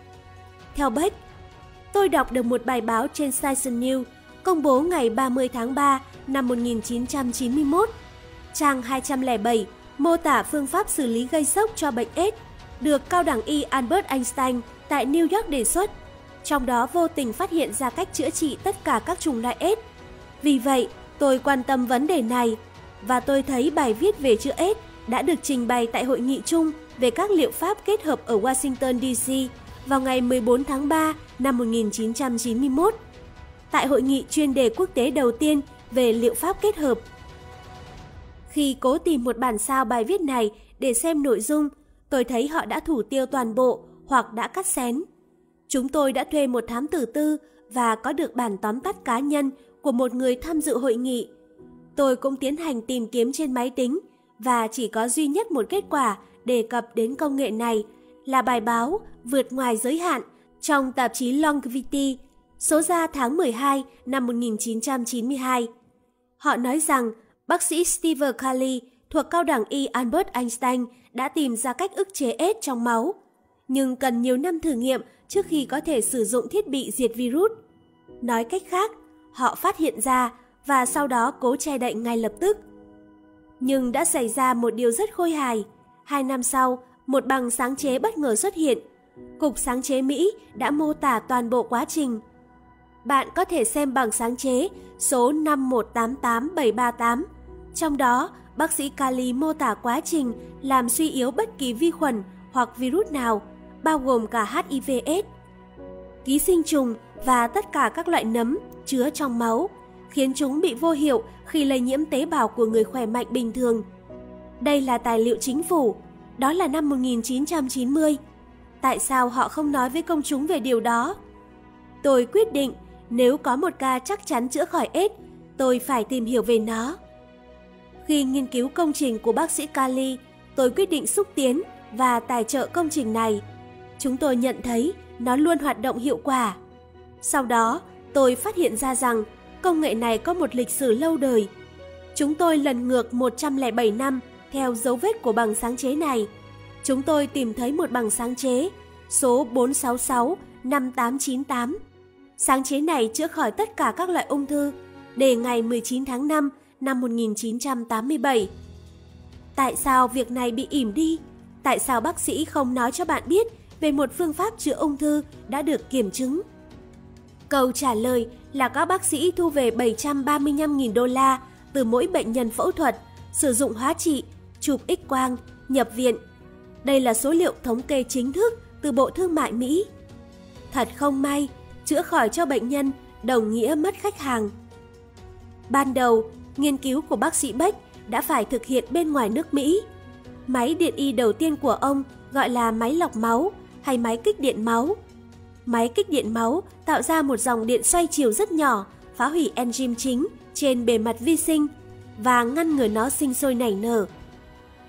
Theo Beck, tôi đọc được một bài báo trên Science News công bố ngày 30 tháng 3 năm 1991. Trang 207 mô tả phương pháp xử lý gây sốc cho bệnh AIDS được cao đẳng y Albert Einstein tại New York đề xuất, trong đó vô tình phát hiện ra cách chữa trị tất cả các chủng loại AIDS. Vì vậy, tôi quan tâm vấn đề này và tôi thấy bài viết về chữa AIDS đã được trình bày tại hội nghị chung về các liệu pháp kết hợp ở Washington DC vào ngày 14 tháng 3 năm 1991 tại hội nghị chuyên đề quốc tế đầu tiên về liệu pháp kết hợp. Khi cố tìm một bản sao bài viết này để xem nội dung, tôi thấy họ đã thủ tiêu toàn bộ hoặc đã cắt xén. Chúng tôi đã thuê một thám tử tư và có được bản tóm tắt cá nhân của một người tham dự hội nghị. Tôi cũng tiến hành tìm kiếm trên máy tính và chỉ có duy nhất một kết quả đề cập đến công nghệ này là bài báo vượt ngoài giới hạn trong tạp chí Longevity số ra tháng 12 năm 1992. Họ nói rằng bác sĩ Steve Kelly thuộc cao đẳng y Albert Einstein đã tìm ra cách ức chế AIDS trong máu, nhưng cần nhiều năm thử nghiệm trước khi có thể sử dụng thiết bị diệt virus. Nói cách khác, họ phát hiện ra và sau đó cố che đậy ngay lập tức. Nhưng đã xảy ra một điều rất khôi hài. Hai năm sau, một bằng sáng chế bất ngờ xuất hiện. Cục sáng chế Mỹ đã mô tả toàn bộ quá trình bạn có thể xem bằng sáng chế số 5188738. Trong đó, bác sĩ Kali mô tả quá trình làm suy yếu bất kỳ vi khuẩn hoặc virus nào, bao gồm cả HIVS, ký sinh trùng và tất cả các loại nấm chứa trong máu, khiến chúng bị vô hiệu khi lây nhiễm tế bào của người khỏe mạnh bình thường. Đây là tài liệu chính phủ, đó là năm 1990. Tại sao họ không nói với công chúng về điều đó? Tôi quyết định nếu có một ca chắc chắn chữa khỏi AIDS, tôi phải tìm hiểu về nó. Khi nghiên cứu công trình của bác sĩ Kali, tôi quyết định xúc tiến và tài trợ công trình này. Chúng tôi nhận thấy nó luôn hoạt động hiệu quả. Sau đó, tôi phát hiện ra rằng công nghệ này có một lịch sử lâu đời. Chúng tôi lần ngược 107 năm theo dấu vết của bằng sáng chế này. Chúng tôi tìm thấy một bằng sáng chế số 466 5898 Sáng chế này chữa khỏi tất cả các loại ung thư để ngày 19 tháng 5 năm 1987. Tại sao việc này bị ỉm đi? Tại sao bác sĩ không nói cho bạn biết về một phương pháp chữa ung thư đã được kiểm chứng? Câu trả lời là các bác sĩ thu về 735.000 đô la từ mỗi bệnh nhân phẫu thuật, sử dụng hóa trị, chụp x-quang, nhập viện. Đây là số liệu thống kê chính thức từ Bộ Thương mại Mỹ. Thật không may, chữa khỏi cho bệnh nhân đồng nghĩa mất khách hàng. Ban đầu, nghiên cứu của bác sĩ Beck đã phải thực hiện bên ngoài nước Mỹ. Máy điện y đầu tiên của ông gọi là máy lọc máu hay máy kích điện máu. Máy kích điện máu tạo ra một dòng điện xoay chiều rất nhỏ, phá hủy enzyme chính trên bề mặt vi sinh và ngăn ngừa nó sinh sôi nảy nở.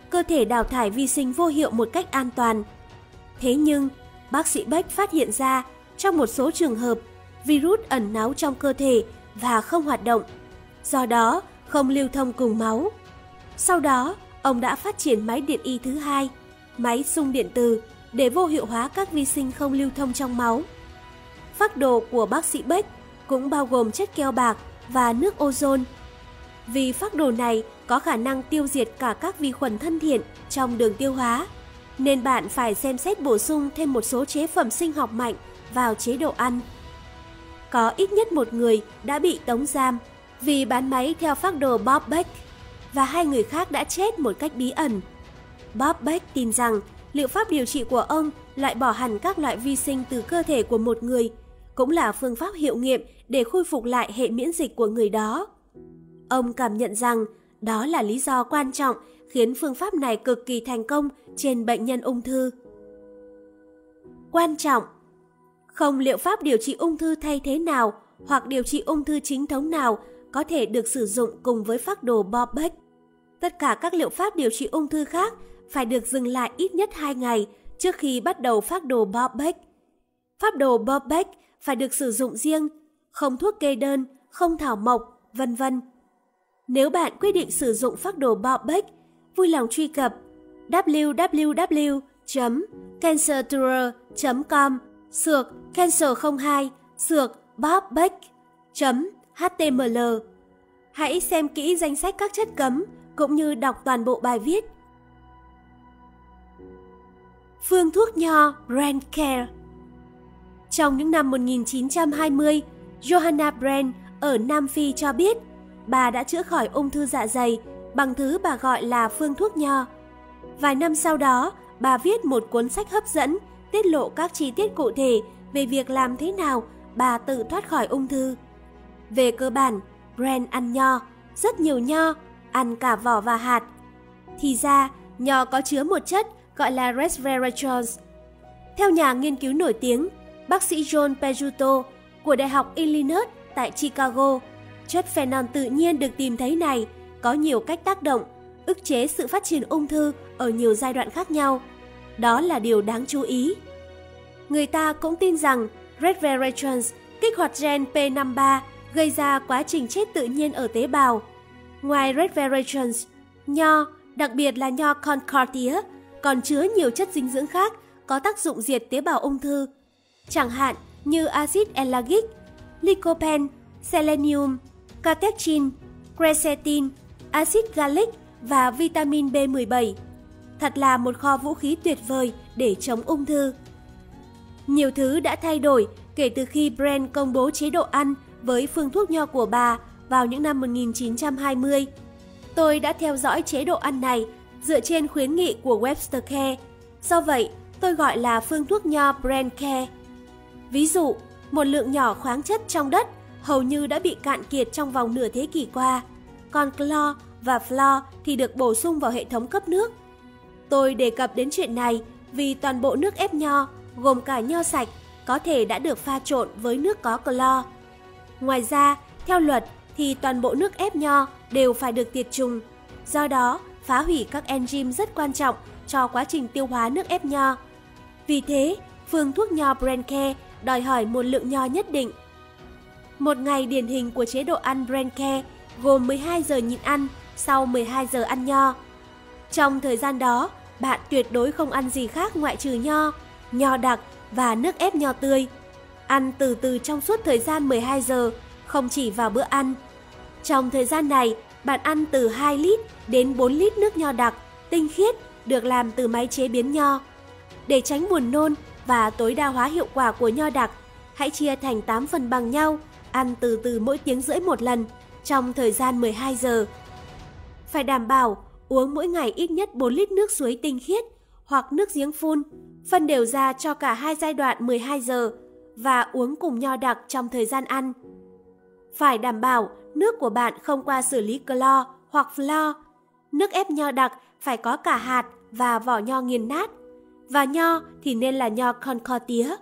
Cơ thể đào thải vi sinh vô hiệu một cách an toàn. Thế nhưng, bác sĩ Beck phát hiện ra trong một số trường hợp, virus ẩn náu trong cơ thể và không hoạt động, do đó không lưu thông cùng máu. Sau đó, ông đã phát triển máy điện y thứ hai, máy sung điện từ để vô hiệu hóa các vi sinh không lưu thông trong máu. Phác đồ của bác sĩ Beck cũng bao gồm chất keo bạc và nước ozone. Vì phác đồ này có khả năng tiêu diệt cả các vi khuẩn thân thiện trong đường tiêu hóa, nên bạn phải xem xét bổ sung thêm một số chế phẩm sinh học mạnh vào chế độ ăn. Có ít nhất một người đã bị tống giam vì bán máy theo phác đồ Bob Beck và hai người khác đã chết một cách bí ẩn. Bob Beck tin rằng liệu pháp điều trị của ông loại bỏ hẳn các loại vi sinh từ cơ thể của một người cũng là phương pháp hiệu nghiệm để khôi phục lại hệ miễn dịch của người đó. Ông cảm nhận rằng đó là lý do quan trọng khiến phương pháp này cực kỳ thành công trên bệnh nhân ung thư. Quan trọng không liệu pháp điều trị ung thư thay thế nào hoặc điều trị ung thư chính thống nào có thể được sử dụng cùng với phác đồ Bob Beck. Tất cả các liệu pháp điều trị ung thư khác phải được dừng lại ít nhất 2 ngày trước khi bắt đầu phác đồ Bob Beck. Pháp đồ Bob Beck phải được sử dụng riêng, không thuốc kê đơn, không thảo mộc, vân vân. Nếu bạn quyết định sử dụng phác đồ Bob Beck, vui lòng truy cập www.cancertour.com sược cancer 02 sược Bob Beck html. Hãy xem kỹ danh sách các chất cấm cũng như đọc toàn bộ bài viết. Phương thuốc nho Brand Care Trong những năm 1920, Johanna Brand ở Nam Phi cho biết bà đã chữa khỏi ung thư dạ dày bằng thứ bà gọi là phương thuốc nho. Vài năm sau đó, bà viết một cuốn sách hấp dẫn tiết lộ các chi tiết cụ thể về việc làm thế nào bà tự thoát khỏi ung thư. Về cơ bản, Brand ăn nho, rất nhiều nho, ăn cả vỏ và hạt. Thì ra, nho có chứa một chất gọi là resveratrol. Theo nhà nghiên cứu nổi tiếng, bác sĩ John Pejuto của Đại học Illinois tại Chicago, chất phenol tự nhiên được tìm thấy này có nhiều cách tác động, ức chế sự phát triển ung thư ở nhiều giai đoạn khác nhau. Đó là điều đáng chú ý. Người ta cũng tin rằng resveratrol kích hoạt gen P53 gây ra quá trình chết tự nhiên ở tế bào. Ngoài resveratrol, nho, đặc biệt là nho Concordia, còn chứa nhiều chất dinh dưỡng khác có tác dụng diệt tế bào ung thư, chẳng hạn như axit ellagic, lycopene, selenium, catechin, quercetin, axit gallic và vitamin B17. Thật là một kho vũ khí tuyệt vời để chống ung thư. Nhiều thứ đã thay đổi kể từ khi Brand công bố chế độ ăn với phương thuốc nho của bà vào những năm 1920. Tôi đã theo dõi chế độ ăn này dựa trên khuyến nghị của Webster Care. Do vậy, tôi gọi là phương thuốc nho Brand Care. Ví dụ, một lượng nhỏ khoáng chất trong đất hầu như đã bị cạn kiệt trong vòng nửa thế kỷ qua, còn clo và flo thì được bổ sung vào hệ thống cấp nước. Tôi đề cập đến chuyện này vì toàn bộ nước ép nho, gồm cả nho sạch, có thể đã được pha trộn với nước có clo. Ngoài ra, theo luật thì toàn bộ nước ép nho đều phải được tiệt trùng. Do đó, phá hủy các enzyme rất quan trọng cho quá trình tiêu hóa nước ép nho. Vì thế, phương thuốc nho Brancare đòi hỏi một lượng nho nhất định. Một ngày điển hình của chế độ ăn Brancare gồm 12 giờ nhịn ăn sau 12 giờ ăn nho. Trong thời gian đó, bạn tuyệt đối không ăn gì khác ngoại trừ nho, nho đặc và nước ép nho tươi. Ăn từ từ trong suốt thời gian 12 giờ, không chỉ vào bữa ăn. Trong thời gian này, bạn ăn từ 2 lít đến 4 lít nước nho đặc, tinh khiết, được làm từ máy chế biến nho. Để tránh buồn nôn và tối đa hóa hiệu quả của nho đặc, hãy chia thành 8 phần bằng nhau, ăn từ từ mỗi tiếng rưỡi một lần, trong thời gian 12 giờ. Phải đảm bảo uống mỗi ngày ít nhất 4 lít nước suối tinh khiết hoặc nước giếng phun, phân đều ra cho cả hai giai đoạn 12 giờ và uống cùng nho đặc trong thời gian ăn. Phải đảm bảo nước của bạn không qua xử lý clo hoặc flo. Nước ép nho đặc phải có cả hạt và vỏ nho nghiền nát. Và nho thì nên là nho con kho tía.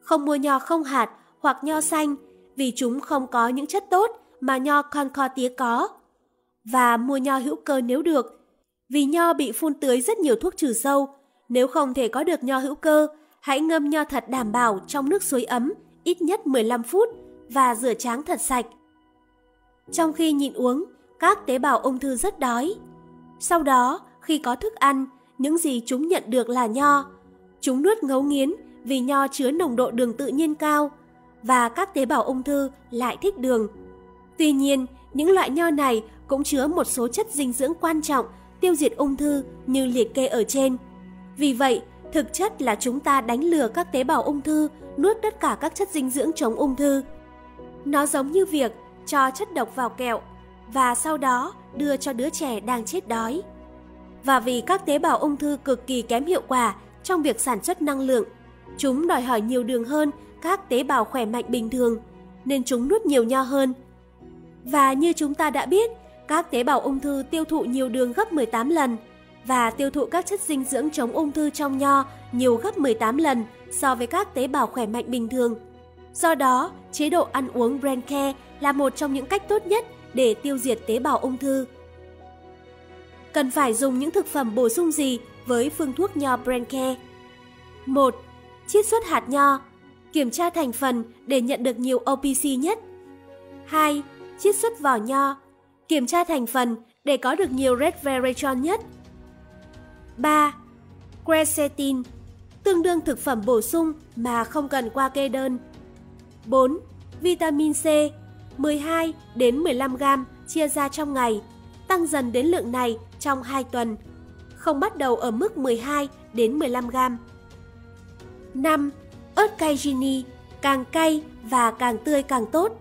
Không mua nho không hạt hoặc nho xanh vì chúng không có những chất tốt mà nho con kho tía có. Và mua nho hữu cơ nếu được. Vì nho bị phun tưới rất nhiều thuốc trừ sâu. Nếu không thể có được nho hữu cơ, hãy ngâm nho thật đảm bảo trong nước suối ấm ít nhất 15 phút và rửa tráng thật sạch. Trong khi nhịn uống, các tế bào ung thư rất đói. Sau đó, khi có thức ăn, những gì chúng nhận được là nho. Chúng nuốt ngấu nghiến vì nho chứa nồng độ đường tự nhiên cao và các tế bào ung thư lại thích đường. Tuy nhiên, những loại nho này cũng chứa một số chất dinh dưỡng quan trọng tiêu diệt ung thư như liệt kê ở trên. Vì vậy, thực chất là chúng ta đánh lừa các tế bào ung thư nuốt tất cả các chất dinh dưỡng chống ung thư. Nó giống như việc cho chất độc vào kẹo và sau đó đưa cho đứa trẻ đang chết đói. Và vì các tế bào ung thư cực kỳ kém hiệu quả trong việc sản xuất năng lượng, chúng đòi hỏi nhiều đường hơn các tế bào khỏe mạnh bình thường, nên chúng nuốt nhiều nho hơn. Và như chúng ta đã biết, các tế bào ung thư tiêu thụ nhiều đường gấp 18 lần và tiêu thụ các chất dinh dưỡng chống ung thư trong nho nhiều gấp 18 lần so với các tế bào khỏe mạnh bình thường. Do đó, chế độ ăn uống Brain Care là một trong những cách tốt nhất để tiêu diệt tế bào ung thư. Cần phải dùng những thực phẩm bổ sung gì với phương thuốc nho Brain Care? 1. Chiết xuất hạt nho. Kiểm tra thành phần để nhận được nhiều OPC nhất. 2. Chiết xuất vỏ nho. Kiểm tra thành phần để có được nhiều resveratrol nhất. 3. Quercetin, tương đương thực phẩm bổ sung mà không cần qua kê đơn. 4. Vitamin C 12 đến 15 g chia ra trong ngày, tăng dần đến lượng này trong 2 tuần, không bắt đầu ở mức 12 đến 15 g. 5. Ớt cay Gini, càng cay và càng tươi càng tốt.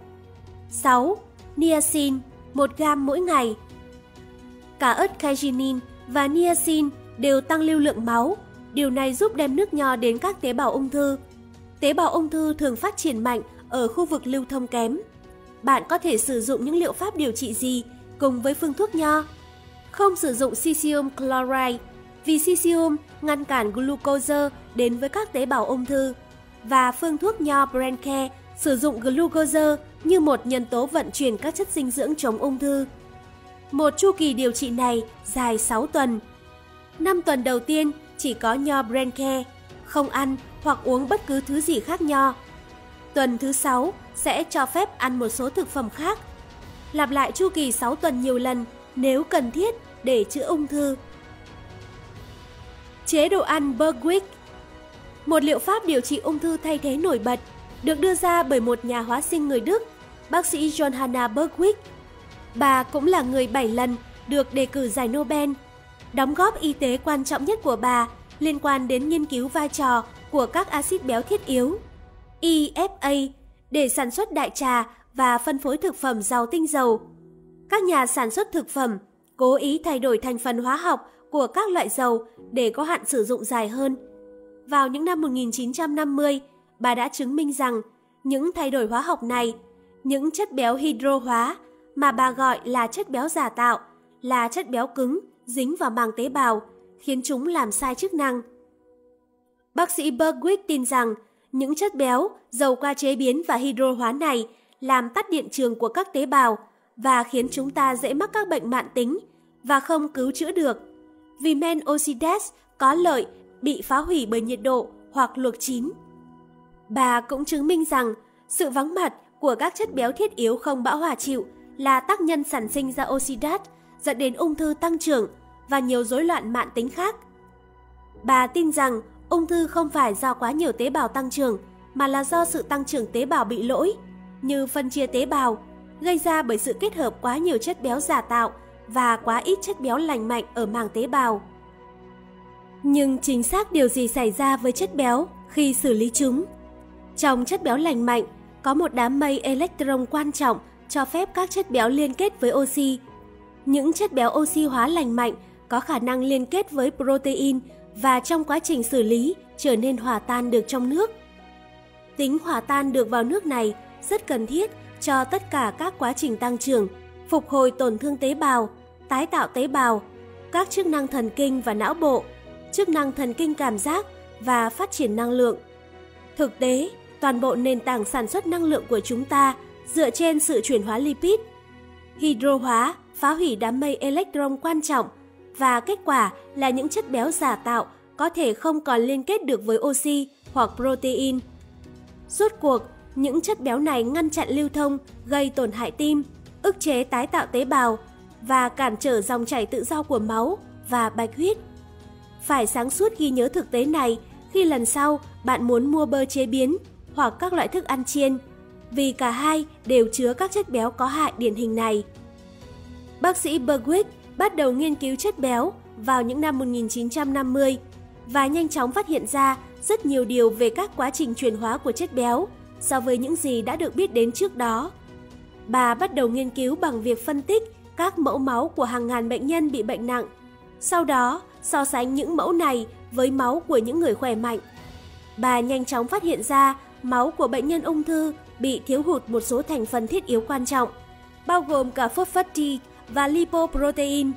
6. Niacin, 1 gram mỗi ngày. Cả ớt cagenin và niacin đều tăng lưu lượng máu. Điều này giúp đem nước nho đến các tế bào ung thư. Tế bào ung thư thường phát triển mạnh ở khu vực lưu thông kém. Bạn có thể sử dụng những liệu pháp điều trị gì cùng với phương thuốc nho? Không sử dụng cesium chloride, vì cesium ngăn cản glucose đến với các tế bào ung thư và phương thuốc nho Brancare sử dụng glucose như một nhân tố vận chuyển các chất dinh dưỡng chống ung thư. Một chu kỳ điều trị này dài 6 tuần. 5 tuần đầu tiên chỉ có nho Brenke, không ăn hoặc uống bất cứ thứ gì khác nho. Tuần thứ 6 sẽ cho phép ăn một số thực phẩm khác. Lặp lại chu kỳ 6 tuần nhiều lần nếu cần thiết để chữa ung thư. Chế độ ăn Bergwick Một liệu pháp điều trị ung thư thay thế nổi bật được đưa ra bởi một nhà hóa sinh người Đức, bác sĩ Johanna Bergwick. Bà cũng là người 7 lần được đề cử giải Nobel. Đóng góp y tế quan trọng nhất của bà liên quan đến nghiên cứu vai trò của các axit béo thiết yếu, EFA, để sản xuất đại trà và phân phối thực phẩm giàu tinh dầu. Các nhà sản xuất thực phẩm cố ý thay đổi thành phần hóa học của các loại dầu để có hạn sử dụng dài hơn. Vào những năm 1950, bà đã chứng minh rằng những thay đổi hóa học này, những chất béo hydro hóa mà bà gọi là chất béo giả tạo, là chất béo cứng dính vào màng tế bào, khiến chúng làm sai chức năng. Bác sĩ Bergwick tin rằng những chất béo, dầu qua chế biến và hydro hóa này làm tắt điện trường của các tế bào và khiến chúng ta dễ mắc các bệnh mạng tính và không cứu chữa được. Vì men oxidase có lợi bị phá hủy bởi nhiệt độ hoặc luộc chín. Bà cũng chứng minh rằng sự vắng mặt của các chất béo thiết yếu không bão hòa chịu là tác nhân sản sinh ra oxidat dẫn đến ung thư tăng trưởng và nhiều rối loạn mạng tính khác. Bà tin rằng ung thư không phải do quá nhiều tế bào tăng trưởng mà là do sự tăng trưởng tế bào bị lỗi, như phân chia tế bào, gây ra bởi sự kết hợp quá nhiều chất béo giả tạo và quá ít chất béo lành mạnh ở màng tế bào. Nhưng chính xác điều gì xảy ra với chất béo khi xử lý chúng? Trong chất béo lành mạnh, có một đám mây electron quan trọng cho phép các chất béo liên kết với oxy. Những chất béo oxy hóa lành mạnh có khả năng liên kết với protein và trong quá trình xử lý trở nên hòa tan được trong nước. Tính hòa tan được vào nước này rất cần thiết cho tất cả các quá trình tăng trưởng, phục hồi tổn thương tế bào, tái tạo tế bào, các chức năng thần kinh và não bộ, chức năng thần kinh cảm giác và phát triển năng lượng. Thực tế, toàn bộ nền tảng sản xuất năng lượng của chúng ta dựa trên sự chuyển hóa lipid. Hydro hóa phá hủy đám mây electron quan trọng và kết quả là những chất béo giả tạo có thể không còn liên kết được với oxy hoặc protein. Rốt cuộc, những chất béo này ngăn chặn lưu thông, gây tổn hại tim, ức chế tái tạo tế bào và cản trở dòng chảy tự do của máu và bạch huyết. Phải sáng suốt ghi nhớ thực tế này khi lần sau bạn muốn mua bơ chế biến hoặc các loại thức ăn chiên, vì cả hai đều chứa các chất béo có hại điển hình này. Bác sĩ Berwick bắt đầu nghiên cứu chất béo vào những năm 1950 và nhanh chóng phát hiện ra rất nhiều điều về các quá trình chuyển hóa của chất béo so với những gì đã được biết đến trước đó. Bà bắt đầu nghiên cứu bằng việc phân tích các mẫu máu của hàng ngàn bệnh nhân bị bệnh nặng. Sau đó, so sánh những mẫu này với máu của những người khỏe mạnh. Bà nhanh chóng phát hiện ra máu của bệnh nhân ung thư bị thiếu hụt một số thành phần thiết yếu quan trọng, bao gồm cả phosphatid và lipoprotein,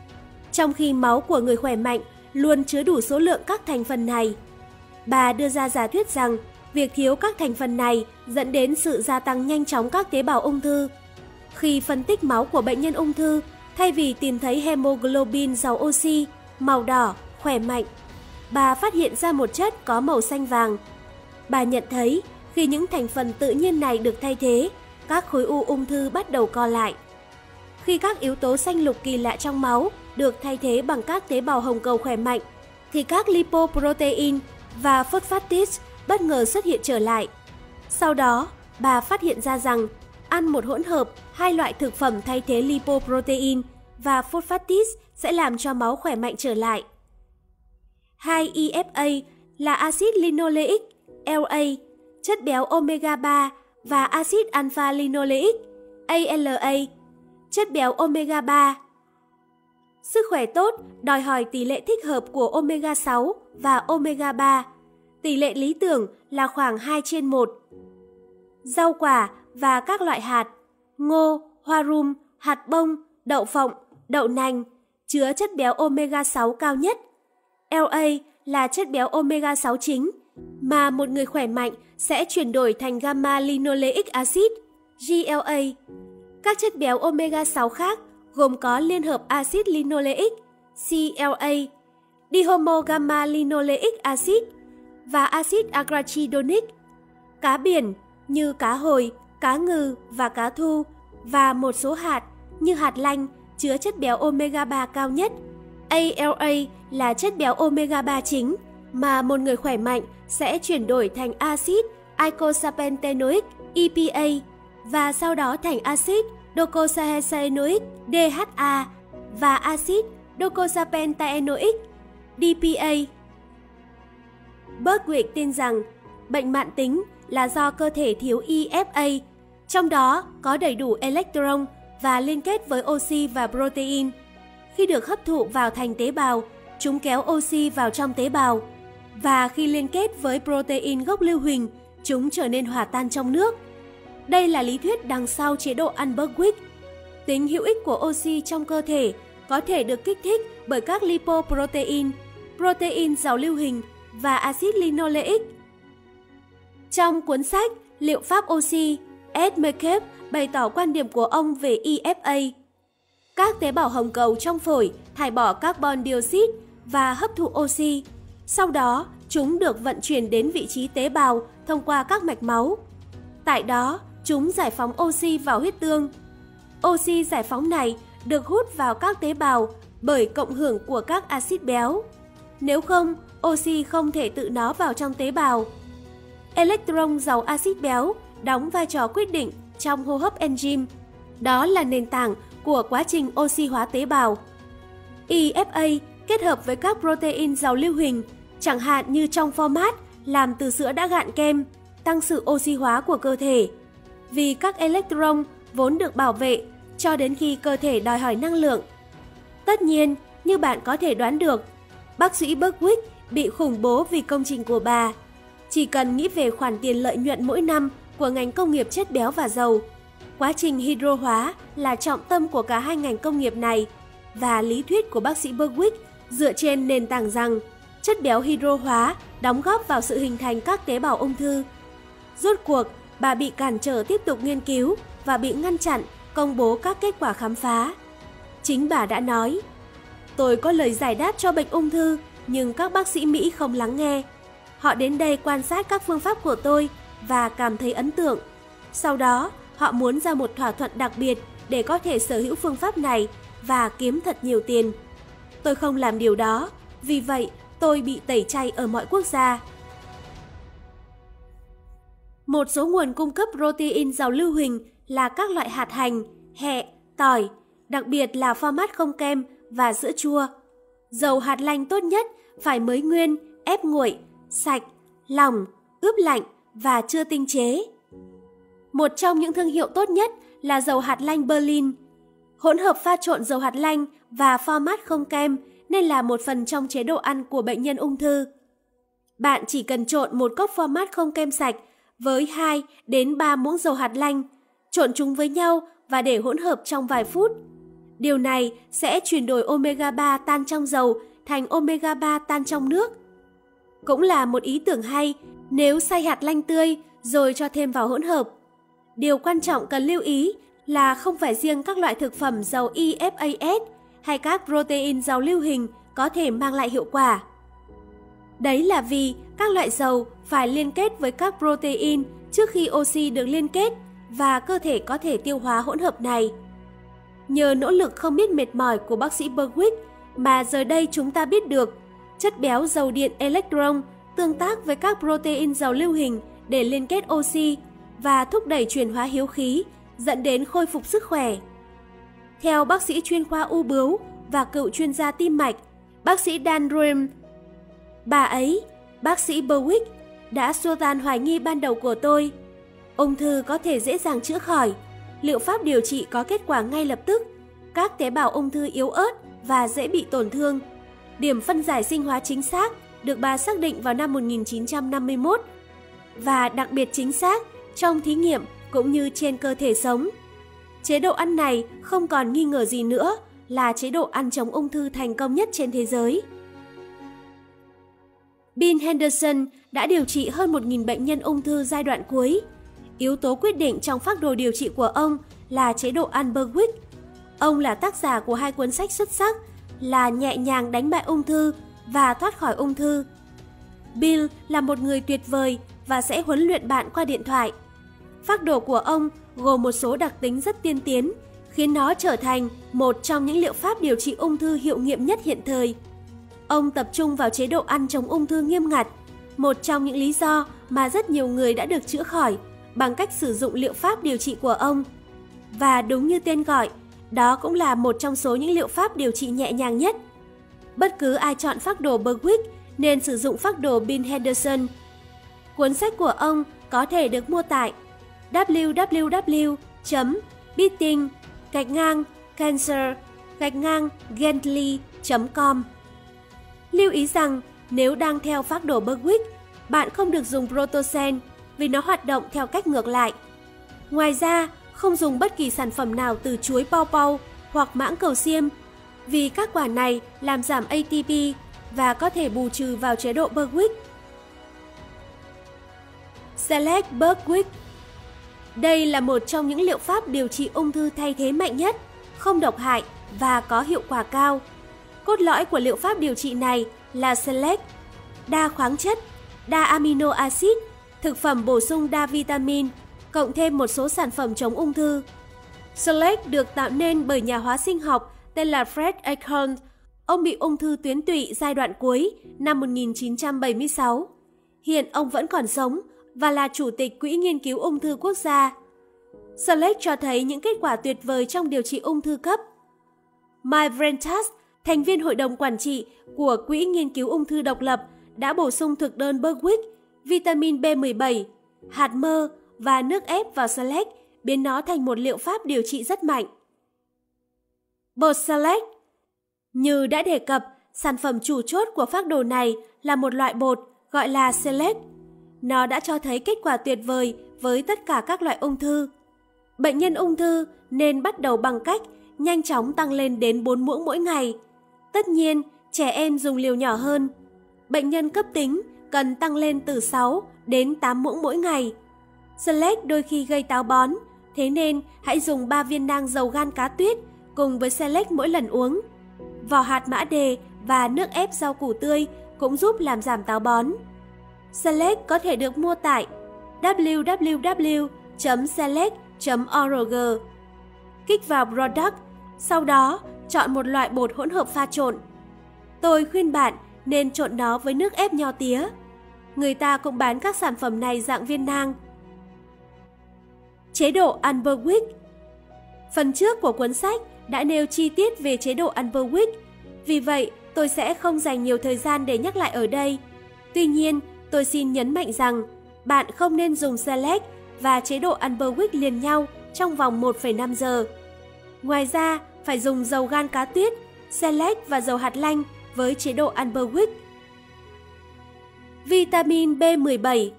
trong khi máu của người khỏe mạnh luôn chứa đủ số lượng các thành phần này. Bà đưa ra giả thuyết rằng việc thiếu các thành phần này dẫn đến sự gia tăng nhanh chóng các tế bào ung thư. Khi phân tích máu của bệnh nhân ung thư, thay vì tìm thấy hemoglobin giàu oxy, màu đỏ, khỏe mạnh, bà phát hiện ra một chất có màu xanh vàng. Bà nhận thấy khi những thành phần tự nhiên này được thay thế, các khối u ung thư bắt đầu co lại. Khi các yếu tố xanh lục kỳ lạ trong máu được thay thế bằng các tế bào hồng cầu khỏe mạnh, thì các lipoprotein và phosphatids bất ngờ xuất hiện trở lại. Sau đó, bà phát hiện ra rằng ăn một hỗn hợp hai loại thực phẩm thay thế lipoprotein và phosphatids sẽ làm cho máu khỏe mạnh trở lại. 2-EFA là axit linoleic, LA, chất béo omega 3 và axit alpha linoleic, ALA, chất béo omega 3. Sức khỏe tốt đòi hỏi tỷ lệ thích hợp của omega 6 và omega 3. Tỷ lệ lý tưởng là khoảng 2 trên 1. Rau quả và các loại hạt, ngô, hoa rum, hạt bông, đậu phộng, đậu nành chứa chất béo omega 6 cao nhất. LA là chất béo omega 6 chính mà một người khỏe mạnh sẽ chuyển đổi thành gamma linoleic acid, GLA. Các chất béo omega 6 khác gồm có liên hợp axit linoleic, CLA, dihomo gamma linoleic acid và axit arachidonic. Cá biển như cá hồi, cá ngừ và cá thu và một số hạt như hạt lanh chứa chất béo omega 3 cao nhất. ALA là chất béo omega 3 chính mà một người khỏe mạnh sẽ chuyển đổi thành axit eicosapentaenoic EPA và sau đó thành axit docosahexaenoic DHA và axit docosapentaenoic DPA. Bergwick tin rằng bệnh mạng tính là do cơ thể thiếu EFA, trong đó có đầy đủ electron và liên kết với oxy và protein. Khi được hấp thụ vào thành tế bào, chúng kéo oxy vào trong tế bào và khi liên kết với protein gốc lưu huỳnh, chúng trở nên hòa tan trong nước. Đây là lý thuyết đằng sau chế độ ăn Bergwick. Tính hữu ích của oxy trong cơ thể có thể được kích thích bởi các lipoprotein, protein giàu lưu huỳnh và axit linoleic. Trong cuốn sách Liệu pháp oxy, Ed McCabe bày tỏ quan điểm của ông về EFA. Các tế bào hồng cầu trong phổi thải bỏ carbon dioxide và hấp thụ oxy. Sau đó, chúng được vận chuyển đến vị trí tế bào thông qua các mạch máu. Tại đó, chúng giải phóng oxy vào huyết tương. Oxy giải phóng này được hút vào các tế bào bởi cộng hưởng của các axit béo. Nếu không, oxy không thể tự nó vào trong tế bào. Electron giàu axit béo đóng vai trò quyết định trong hô hấp enzyme. Đó là nền tảng của quá trình oxy hóa tế bào. EFA kết hợp với các protein giàu lưu huỳnh, chẳng hạn như trong format làm từ sữa đã gạn kem, tăng sự oxy hóa của cơ thể. Vì các electron vốn được bảo vệ cho đến khi cơ thể đòi hỏi năng lượng. Tất nhiên, như bạn có thể đoán được, bác sĩ Bergwick bị khủng bố vì công trình của bà. Chỉ cần nghĩ về khoản tiền lợi nhuận mỗi năm của ngành công nghiệp chất béo và dầu, quá trình hydro hóa là trọng tâm của cả hai ngành công nghiệp này và lý thuyết của bác sĩ Berwick dựa trên nền tảng rằng chất béo hydro hóa đóng góp vào sự hình thành các tế bào ung thư. Rốt cuộc, bà bị cản trở tiếp tục nghiên cứu và bị ngăn chặn công bố các kết quả khám phá. Chính bà đã nói, tôi có lời giải đáp cho bệnh ung thư, nhưng các bác sĩ Mỹ không lắng nghe. Họ đến đây quan sát các phương pháp của tôi và cảm thấy ấn tượng. Sau đó, họ muốn ra một thỏa thuận đặc biệt để có thể sở hữu phương pháp này và kiếm thật nhiều tiền. Tôi không làm điều đó, vì vậy tôi bị tẩy chay ở mọi quốc gia. Một số nguồn cung cấp protein giàu lưu huỳnh là các loại hạt hành, hẹ, tỏi, đặc biệt là format không kem và sữa chua. Dầu hạt lanh tốt nhất phải mới nguyên, ép nguội, sạch, lỏng, ướp lạnh và chưa tinh chế. Một trong những thương hiệu tốt nhất là dầu hạt lanh Berlin. Hỗn hợp pha trộn dầu hạt lanh và format không kem nên là một phần trong chế độ ăn của bệnh nhân ung thư. Bạn chỉ cần trộn một cốc format không kem sạch với 2 đến 3 muỗng dầu hạt lanh, trộn chúng với nhau và để hỗn hợp trong vài phút. Điều này sẽ chuyển đổi omega 3 tan trong dầu thành omega 3 tan trong nước. Cũng là một ý tưởng hay nếu xay hạt lanh tươi rồi cho thêm vào hỗn hợp. Điều quan trọng cần lưu ý là không phải riêng các loại thực phẩm giàu ifas hay các protein giàu lưu hình có thể mang lại hiệu quả. Đấy là vì các loại dầu phải liên kết với các protein trước khi oxy được liên kết và cơ thể có thể tiêu hóa hỗn hợp này. Nhờ nỗ lực không biết mệt mỏi của bác sĩ Berwick mà giờ đây chúng ta biết được chất béo dầu điện electron tương tác với các protein giàu lưu hình để liên kết oxy và thúc đẩy chuyển hóa hiếu khí, dẫn đến khôi phục sức khỏe. Theo bác sĩ chuyên khoa u bướu và cựu chuyên gia tim mạch, bác sĩ Dan Roem, bà ấy, bác sĩ Berwick, đã xua tan hoài nghi ban đầu của tôi. Ung thư có thể dễ dàng chữa khỏi, liệu pháp điều trị có kết quả ngay lập tức. Các tế bào ung thư yếu ớt và dễ bị tổn thương. Điểm phân giải sinh hóa chính xác được bà xác định vào năm 1951 và đặc biệt chính xác trong thí nghiệm cũng như trên cơ thể sống. Chế độ ăn này không còn nghi ngờ gì nữa là chế độ ăn chống ung thư thành công nhất trên thế giới. Bill Henderson đã điều trị hơn 1.000 bệnh nhân ung thư giai đoạn cuối. Yếu tố quyết định trong phác đồ điều trị của ông là chế độ ăn Berwick. Ông là tác giả của hai cuốn sách xuất sắc là Nhẹ nhàng đánh bại ung thư và Thoát khỏi ung thư. Bill là một người tuyệt vời và sẽ huấn luyện bạn qua điện thoại. Phác đồ của ông gồm một số đặc tính rất tiên tiến, khiến nó trở thành một trong những liệu pháp điều trị ung thư hiệu nghiệm nhất hiện thời. Ông tập trung vào chế độ ăn chống ung thư nghiêm ngặt, một trong những lý do mà rất nhiều người đã được chữa khỏi bằng cách sử dụng liệu pháp điều trị của ông. Và đúng như tên gọi, đó cũng là một trong số những liệu pháp điều trị nhẹ nhàng nhất. Bất cứ ai chọn phác đồ Berwick nên sử dụng phác đồ Bill Henderson. Cuốn sách của ông có thể được mua tại www.beating gạch ngang cancer gạch ngang gently.com Lưu ý rằng nếu đang theo phác đồ Berwick, bạn không được dùng Protosen vì nó hoạt động theo cách ngược lại. Ngoài ra, không dùng bất kỳ sản phẩm nào từ chuối bao bao hoặc mãng cầu xiêm vì các quả này làm giảm ATP và có thể bù trừ vào chế độ Berwick. Select Berwick đây là một trong những liệu pháp điều trị ung thư thay thế mạnh nhất, không độc hại và có hiệu quả cao. Cốt lõi của liệu pháp điều trị này là Select, đa khoáng chất, đa amino acid, thực phẩm bổ sung đa vitamin, cộng thêm một số sản phẩm chống ung thư. Select được tạo nên bởi nhà hóa sinh học tên là Fred Acorn. Ông bị ung thư tuyến tụy giai đoạn cuối năm 1976. Hiện ông vẫn còn sống và là chủ tịch Quỹ Nghiên cứu Ung thư Quốc gia. Select cho thấy những kết quả tuyệt vời trong điều trị ung thư cấp. Mike Brentas, thành viên hội đồng quản trị của Quỹ Nghiên cứu Ung thư độc lập, đã bổ sung thực đơn Berwick, vitamin B17, hạt mơ và nước ép vào Select, biến nó thành một liệu pháp điều trị rất mạnh. Bột Select Như đã đề cập, sản phẩm chủ chốt của phác đồ này là một loại bột gọi là Select. Nó đã cho thấy kết quả tuyệt vời với tất cả các loại ung thư. Bệnh nhân ung thư nên bắt đầu bằng cách nhanh chóng tăng lên đến 4 muỗng mỗi ngày. Tất nhiên, trẻ em dùng liều nhỏ hơn. Bệnh nhân cấp tính cần tăng lên từ 6 đến 8 muỗng mỗi ngày. Select đôi khi gây táo bón, thế nên hãy dùng 3 viên nang dầu gan cá tuyết cùng với Select mỗi lần uống. Vỏ hạt mã đề và nước ép rau củ tươi cũng giúp làm giảm táo bón. Select có thể được mua tại www.select.org. Kích vào Product, sau đó chọn một loại bột hỗn hợp pha trộn. Tôi khuyên bạn nên trộn nó với nước ép nho tía. Người ta cũng bán các sản phẩm này dạng viên nang. Chế độ Unberwick Phần trước của cuốn sách đã nêu chi tiết về chế độ Unberwick, vì vậy tôi sẽ không dành nhiều thời gian để nhắc lại ở đây. Tuy nhiên, tôi xin nhấn mạnh rằng bạn không nên dùng Select và chế độ Unberwick liền nhau trong vòng 1,5 giờ. Ngoài ra, phải dùng dầu gan cá tuyết, Select và dầu hạt lanh với chế độ Unberwick. Vitamin B17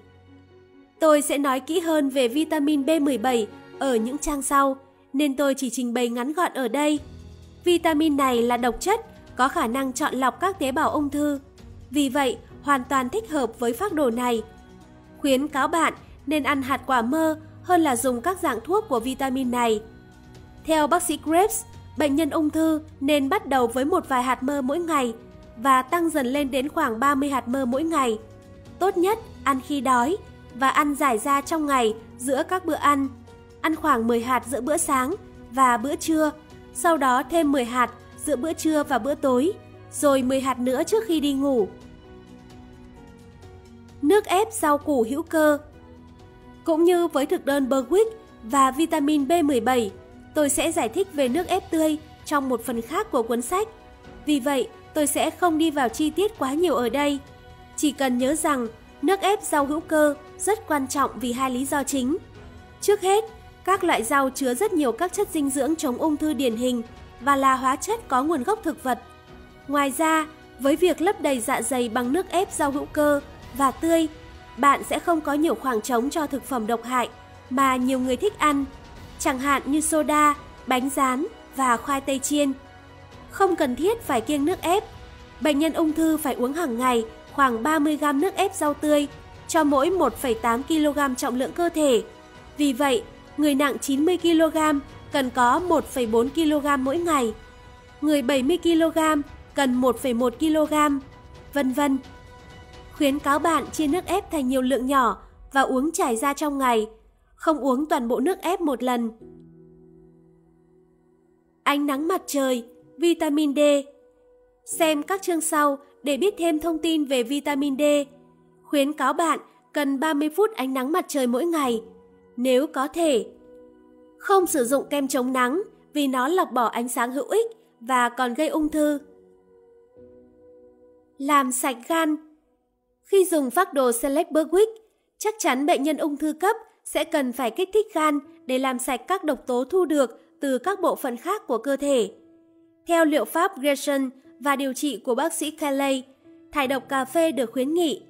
Tôi sẽ nói kỹ hơn về vitamin B17 ở những trang sau, nên tôi chỉ trình bày ngắn gọn ở đây. Vitamin này là độc chất, có khả năng chọn lọc các tế bào ung thư. Vì vậy, hoàn toàn thích hợp với phác đồ này. Khuyến cáo bạn nên ăn hạt quả mơ hơn là dùng các dạng thuốc của vitamin này. Theo bác sĩ Krebs, bệnh nhân ung thư nên bắt đầu với một vài hạt mơ mỗi ngày và tăng dần lên đến khoảng 30 hạt mơ mỗi ngày. Tốt nhất ăn khi đói và ăn giải ra trong ngày giữa các bữa ăn. Ăn khoảng 10 hạt giữa bữa sáng và bữa trưa, sau đó thêm 10 hạt giữa bữa trưa và bữa tối, rồi 10 hạt nữa trước khi đi ngủ. Nước ép rau củ hữu cơ Cũng như với thực đơn Berwick và vitamin B17, tôi sẽ giải thích về nước ép tươi trong một phần khác của cuốn sách. Vì vậy, tôi sẽ không đi vào chi tiết quá nhiều ở đây. Chỉ cần nhớ rằng nước ép rau hữu cơ rất quan trọng vì hai lý do chính. Trước hết, các loại rau chứa rất nhiều các chất dinh dưỡng chống ung thư điển hình và là hóa chất có nguồn gốc thực vật. Ngoài ra, với việc lấp đầy dạ dày bằng nước ép rau hữu cơ và tươi, bạn sẽ không có nhiều khoảng trống cho thực phẩm độc hại mà nhiều người thích ăn, chẳng hạn như soda, bánh rán và khoai tây chiên. Không cần thiết phải kiêng nước ép. Bệnh nhân ung thư phải uống hàng ngày khoảng 30 g nước ép rau tươi cho mỗi 1,8 kg trọng lượng cơ thể. Vì vậy, người nặng 90 kg cần có 1,4 kg mỗi ngày. Người 70 kg cần 1,1 kg, vân vân. Khuyến cáo bạn chia nước ép thành nhiều lượng nhỏ và uống trải ra trong ngày, không uống toàn bộ nước ép một lần. Ánh nắng mặt trời, vitamin D. Xem các chương sau để biết thêm thông tin về vitamin D. Khuyến cáo bạn cần 30 phút ánh nắng mặt trời mỗi ngày, nếu có thể. Không sử dụng kem chống nắng vì nó lọc bỏ ánh sáng hữu ích và còn gây ung thư. Làm sạch gan khi dùng phác đồ Select Berwick, chắc chắn bệnh nhân ung thư cấp sẽ cần phải kích thích gan để làm sạch các độc tố thu được từ các bộ phận khác của cơ thể. Theo liệu pháp Gerson và điều trị của bác sĩ Kelly, thải độc cà phê được khuyến nghị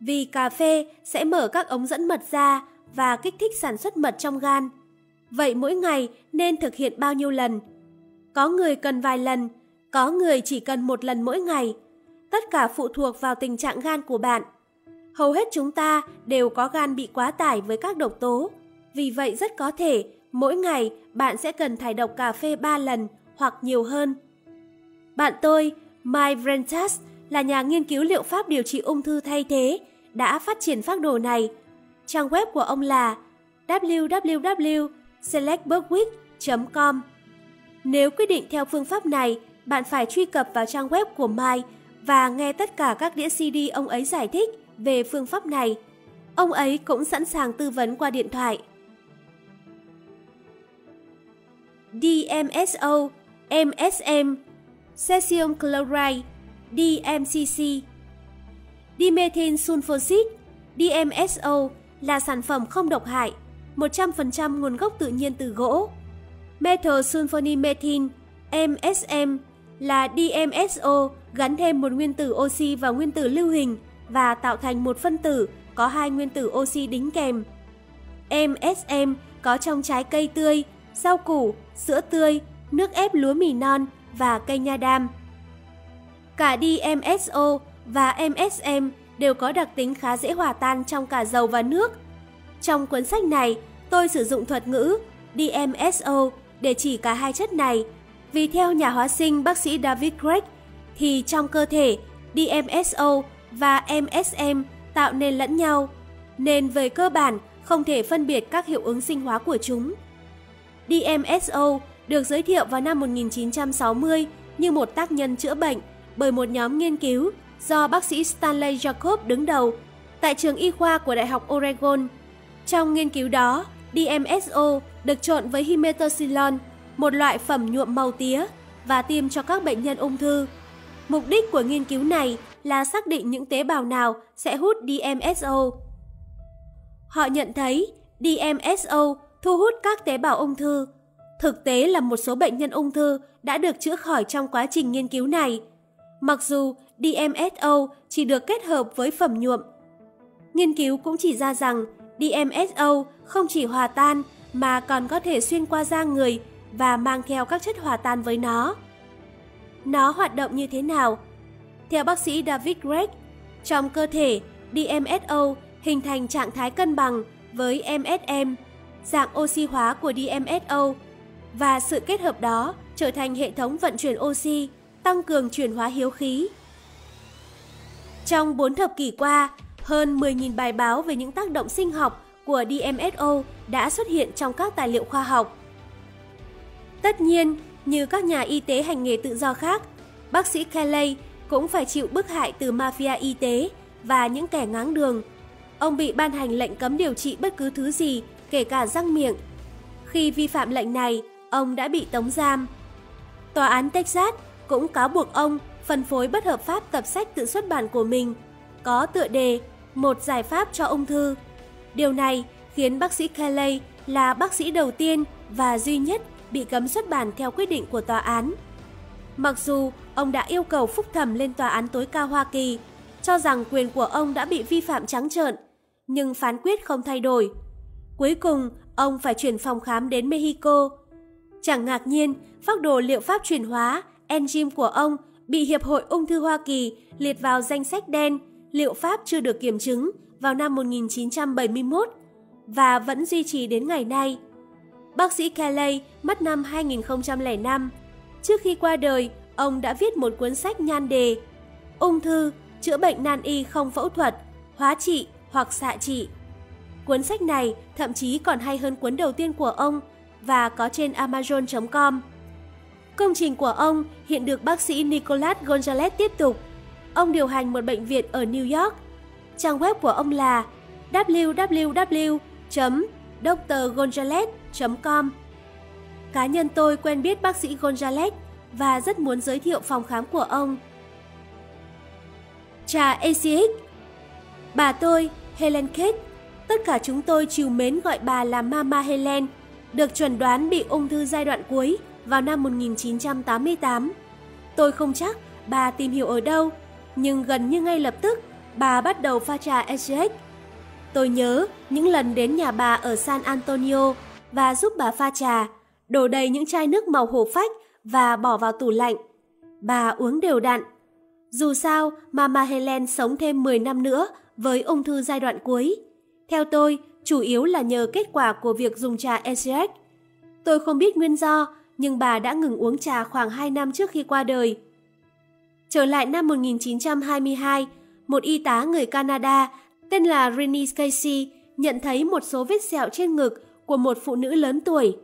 vì cà phê sẽ mở các ống dẫn mật ra và kích thích sản xuất mật trong gan. Vậy mỗi ngày nên thực hiện bao nhiêu lần? Có người cần vài lần, có người chỉ cần một lần mỗi ngày. Tất cả phụ thuộc vào tình trạng gan của bạn. Hầu hết chúng ta đều có gan bị quá tải với các độc tố. Vì vậy rất có thể mỗi ngày bạn sẽ cần thải độc cà phê 3 lần hoặc nhiều hơn. Bạn tôi, Mike Vrentas, là nhà nghiên cứu liệu pháp điều trị ung thư thay thế, đã phát triển phác đồ này. Trang web của ông là www.selectbergwick.com. Nếu quyết định theo phương pháp này, bạn phải truy cập vào trang web của Mike và nghe tất cả các đĩa CD ông ấy giải thích về phương pháp này. Ông ấy cũng sẵn sàng tư vấn qua điện thoại. DMSO, MSM, Cesium Chloride, DMCC. Dimethyl sulfoxide, DMSO là sản phẩm không độc hại, 100% nguồn gốc tự nhiên từ gỗ. Methyl sulfonimethyl, MSM là DMSO gắn thêm một nguyên tử oxy vào nguyên tử lưu hình và tạo thành một phân tử có hai nguyên tử oxy đính kèm. MSM có trong trái cây tươi, rau củ, sữa tươi, nước ép lúa mì non và cây nha đam. Cả DMSO và MSM đều có đặc tính khá dễ hòa tan trong cả dầu và nước. Trong cuốn sách này, tôi sử dụng thuật ngữ DMSO để chỉ cả hai chất này, vì theo nhà hóa sinh bác sĩ David Craig, thì trong cơ thể DMSO và MSM tạo nên lẫn nhau, nên về cơ bản không thể phân biệt các hiệu ứng sinh hóa của chúng. DMSO được giới thiệu vào năm 1960 như một tác nhân chữa bệnh bởi một nhóm nghiên cứu do bác sĩ Stanley Jacob đứng đầu tại trường y khoa của Đại học Oregon. Trong nghiên cứu đó, DMSO được trộn với himetocilon, một loại phẩm nhuộm màu tía, và tiêm cho các bệnh nhân ung thư. Mục đích của nghiên cứu này là xác định những tế bào nào sẽ hút DMSO. Họ nhận thấy DMSO thu hút các tế bào ung thư. Thực tế là một số bệnh nhân ung thư đã được chữa khỏi trong quá trình nghiên cứu này. Mặc dù DMSO chỉ được kết hợp với phẩm nhuộm. Nghiên cứu cũng chỉ ra rằng DMSO không chỉ hòa tan mà còn có thể xuyên qua da người và mang theo các chất hòa tan với nó. Nó hoạt động như thế nào? Theo bác sĩ David Gregg, trong cơ thể, DMSO hình thành trạng thái cân bằng với MSM, dạng oxy hóa của DMSO, và sự kết hợp đó trở thành hệ thống vận chuyển oxy, tăng cường chuyển hóa hiếu khí. Trong 4 thập kỷ qua, hơn 10.000 bài báo về những tác động sinh học của DMSO đã xuất hiện trong các tài liệu khoa học. Tất nhiên, như các nhà y tế hành nghề tự do khác, bác sĩ Kelly cũng phải chịu bức hại từ mafia y tế và những kẻ ngáng đường. Ông bị ban hành lệnh cấm điều trị bất cứ thứ gì, kể cả răng miệng. Khi vi phạm lệnh này, ông đã bị tống giam. Tòa án Texas cũng cáo buộc ông phân phối bất hợp pháp tập sách tự xuất bản của mình, có tựa đề Một giải pháp cho ung thư. Điều này khiến bác sĩ Kelly là bác sĩ đầu tiên và duy nhất bị cấm xuất bản theo quyết định của tòa án. Mặc dù ông đã yêu cầu phúc thẩm lên tòa án tối cao Hoa Kỳ, cho rằng quyền của ông đã bị vi phạm trắng trợn, nhưng phán quyết không thay đổi. Cuối cùng, ông phải chuyển phòng khám đến Mexico. Chẳng ngạc nhiên, phác đồ liệu pháp chuyển hóa, enzyme của ông bị Hiệp hội Ung thư Hoa Kỳ liệt vào danh sách đen liệu pháp chưa được kiểm chứng vào năm 1971 và vẫn duy trì đến ngày nay. Bác sĩ Kelly mất năm 2005. Trước khi qua đời, ông đã viết một cuốn sách nhan đề Ung thư, chữa bệnh nan y không phẫu thuật, hóa trị hoặc xạ trị. Cuốn sách này thậm chí còn hay hơn cuốn đầu tiên của ông và có trên amazon.com. Công trình của ông hiện được bác sĩ Nicolas Gonzalez tiếp tục. Ông điều hành một bệnh viện ở New York. Trang web của ông là www.drgonzalez.com Cá nhân tôi quen biết bác sĩ Gonzalez và rất muốn giới thiệu phòng khám của ông. Trà ACX Bà tôi, Helen Kate, tất cả chúng tôi chiều mến gọi bà là Mama Helen, được chuẩn đoán bị ung thư giai đoạn cuối vào năm 1988. Tôi không chắc bà tìm hiểu ở đâu, nhưng gần như ngay lập tức bà bắt đầu pha trà ACX. Tôi nhớ những lần đến nhà bà ở San Antonio và giúp bà pha trà, đổ đầy những chai nước màu hổ phách và bỏ vào tủ lạnh. Bà uống đều đặn. Dù sao, Mama Helen sống thêm 10 năm nữa với ung thư giai đoạn cuối. Theo tôi, chủ yếu là nhờ kết quả của việc dùng trà SGX. Tôi không biết nguyên do, nhưng bà đã ngừng uống trà khoảng 2 năm trước khi qua đời. Trở lại năm 1922, một y tá người Canada tên là Rennie Casey nhận thấy một số vết sẹo trên ngực của một phụ nữ lớn tuổi.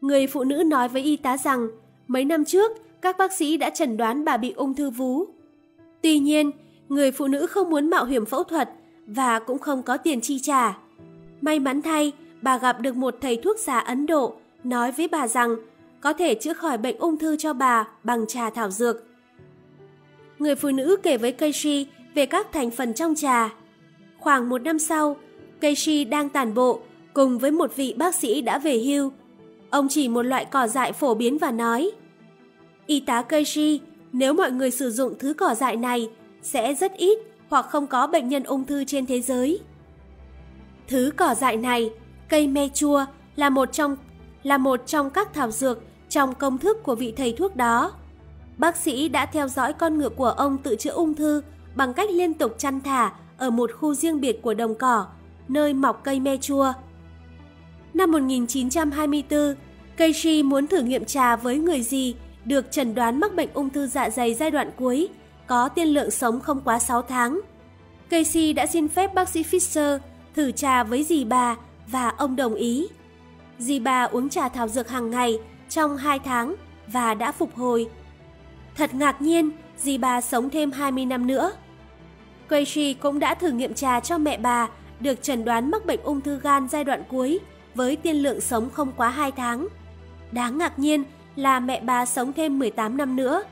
Người phụ nữ nói với y tá rằng mấy năm trước các bác sĩ đã chẩn đoán bà bị ung thư vú. Tuy nhiên, người phụ nữ không muốn mạo hiểm phẫu thuật và cũng không có tiền chi trả. May mắn thay, bà gặp được một thầy thuốc già Ấn Độ nói với bà rằng có thể chữa khỏi bệnh ung thư cho bà bằng trà thảo dược. Người phụ nữ kể với Keishi về các thành phần trong trà. Khoảng một năm sau, Keishi đang tản bộ cùng với một vị bác sĩ đã về hưu. Ông chỉ một loại cỏ dại phổ biến và nói Y tá Keishi, nếu mọi người sử dụng thứ cỏ dại này, sẽ rất ít hoặc không có bệnh nhân ung thư trên thế giới. Thứ cỏ dại này, cây me chua, là một trong là một trong các thảo dược trong công thức của vị thầy thuốc đó. Bác sĩ đã theo dõi con ngựa của ông tự chữa ung thư bằng cách liên tục chăn thả ở một khu riêng biệt của đồng cỏ, nơi mọc cây me chua. Năm 1924, Keishi muốn thử nghiệm trà với người gì được chẩn đoán mắc bệnh ung thư dạ dày giai đoạn cuối, có tiên lượng sống không quá 6 tháng. Casey đã xin phép bác sĩ Fisher thử trà với dì bà và ông đồng ý. Dì bà uống trà thảo dược hàng ngày trong 2 tháng và đã phục hồi. Thật ngạc nhiên, dì bà sống thêm 20 năm nữa. Casey cũng đã thử nghiệm trà cho mẹ bà được chẩn đoán mắc bệnh ung thư gan giai đoạn cuối với tiên lượng sống không quá 2 tháng. Đáng ngạc nhiên là mẹ bà sống thêm 18 năm nữa.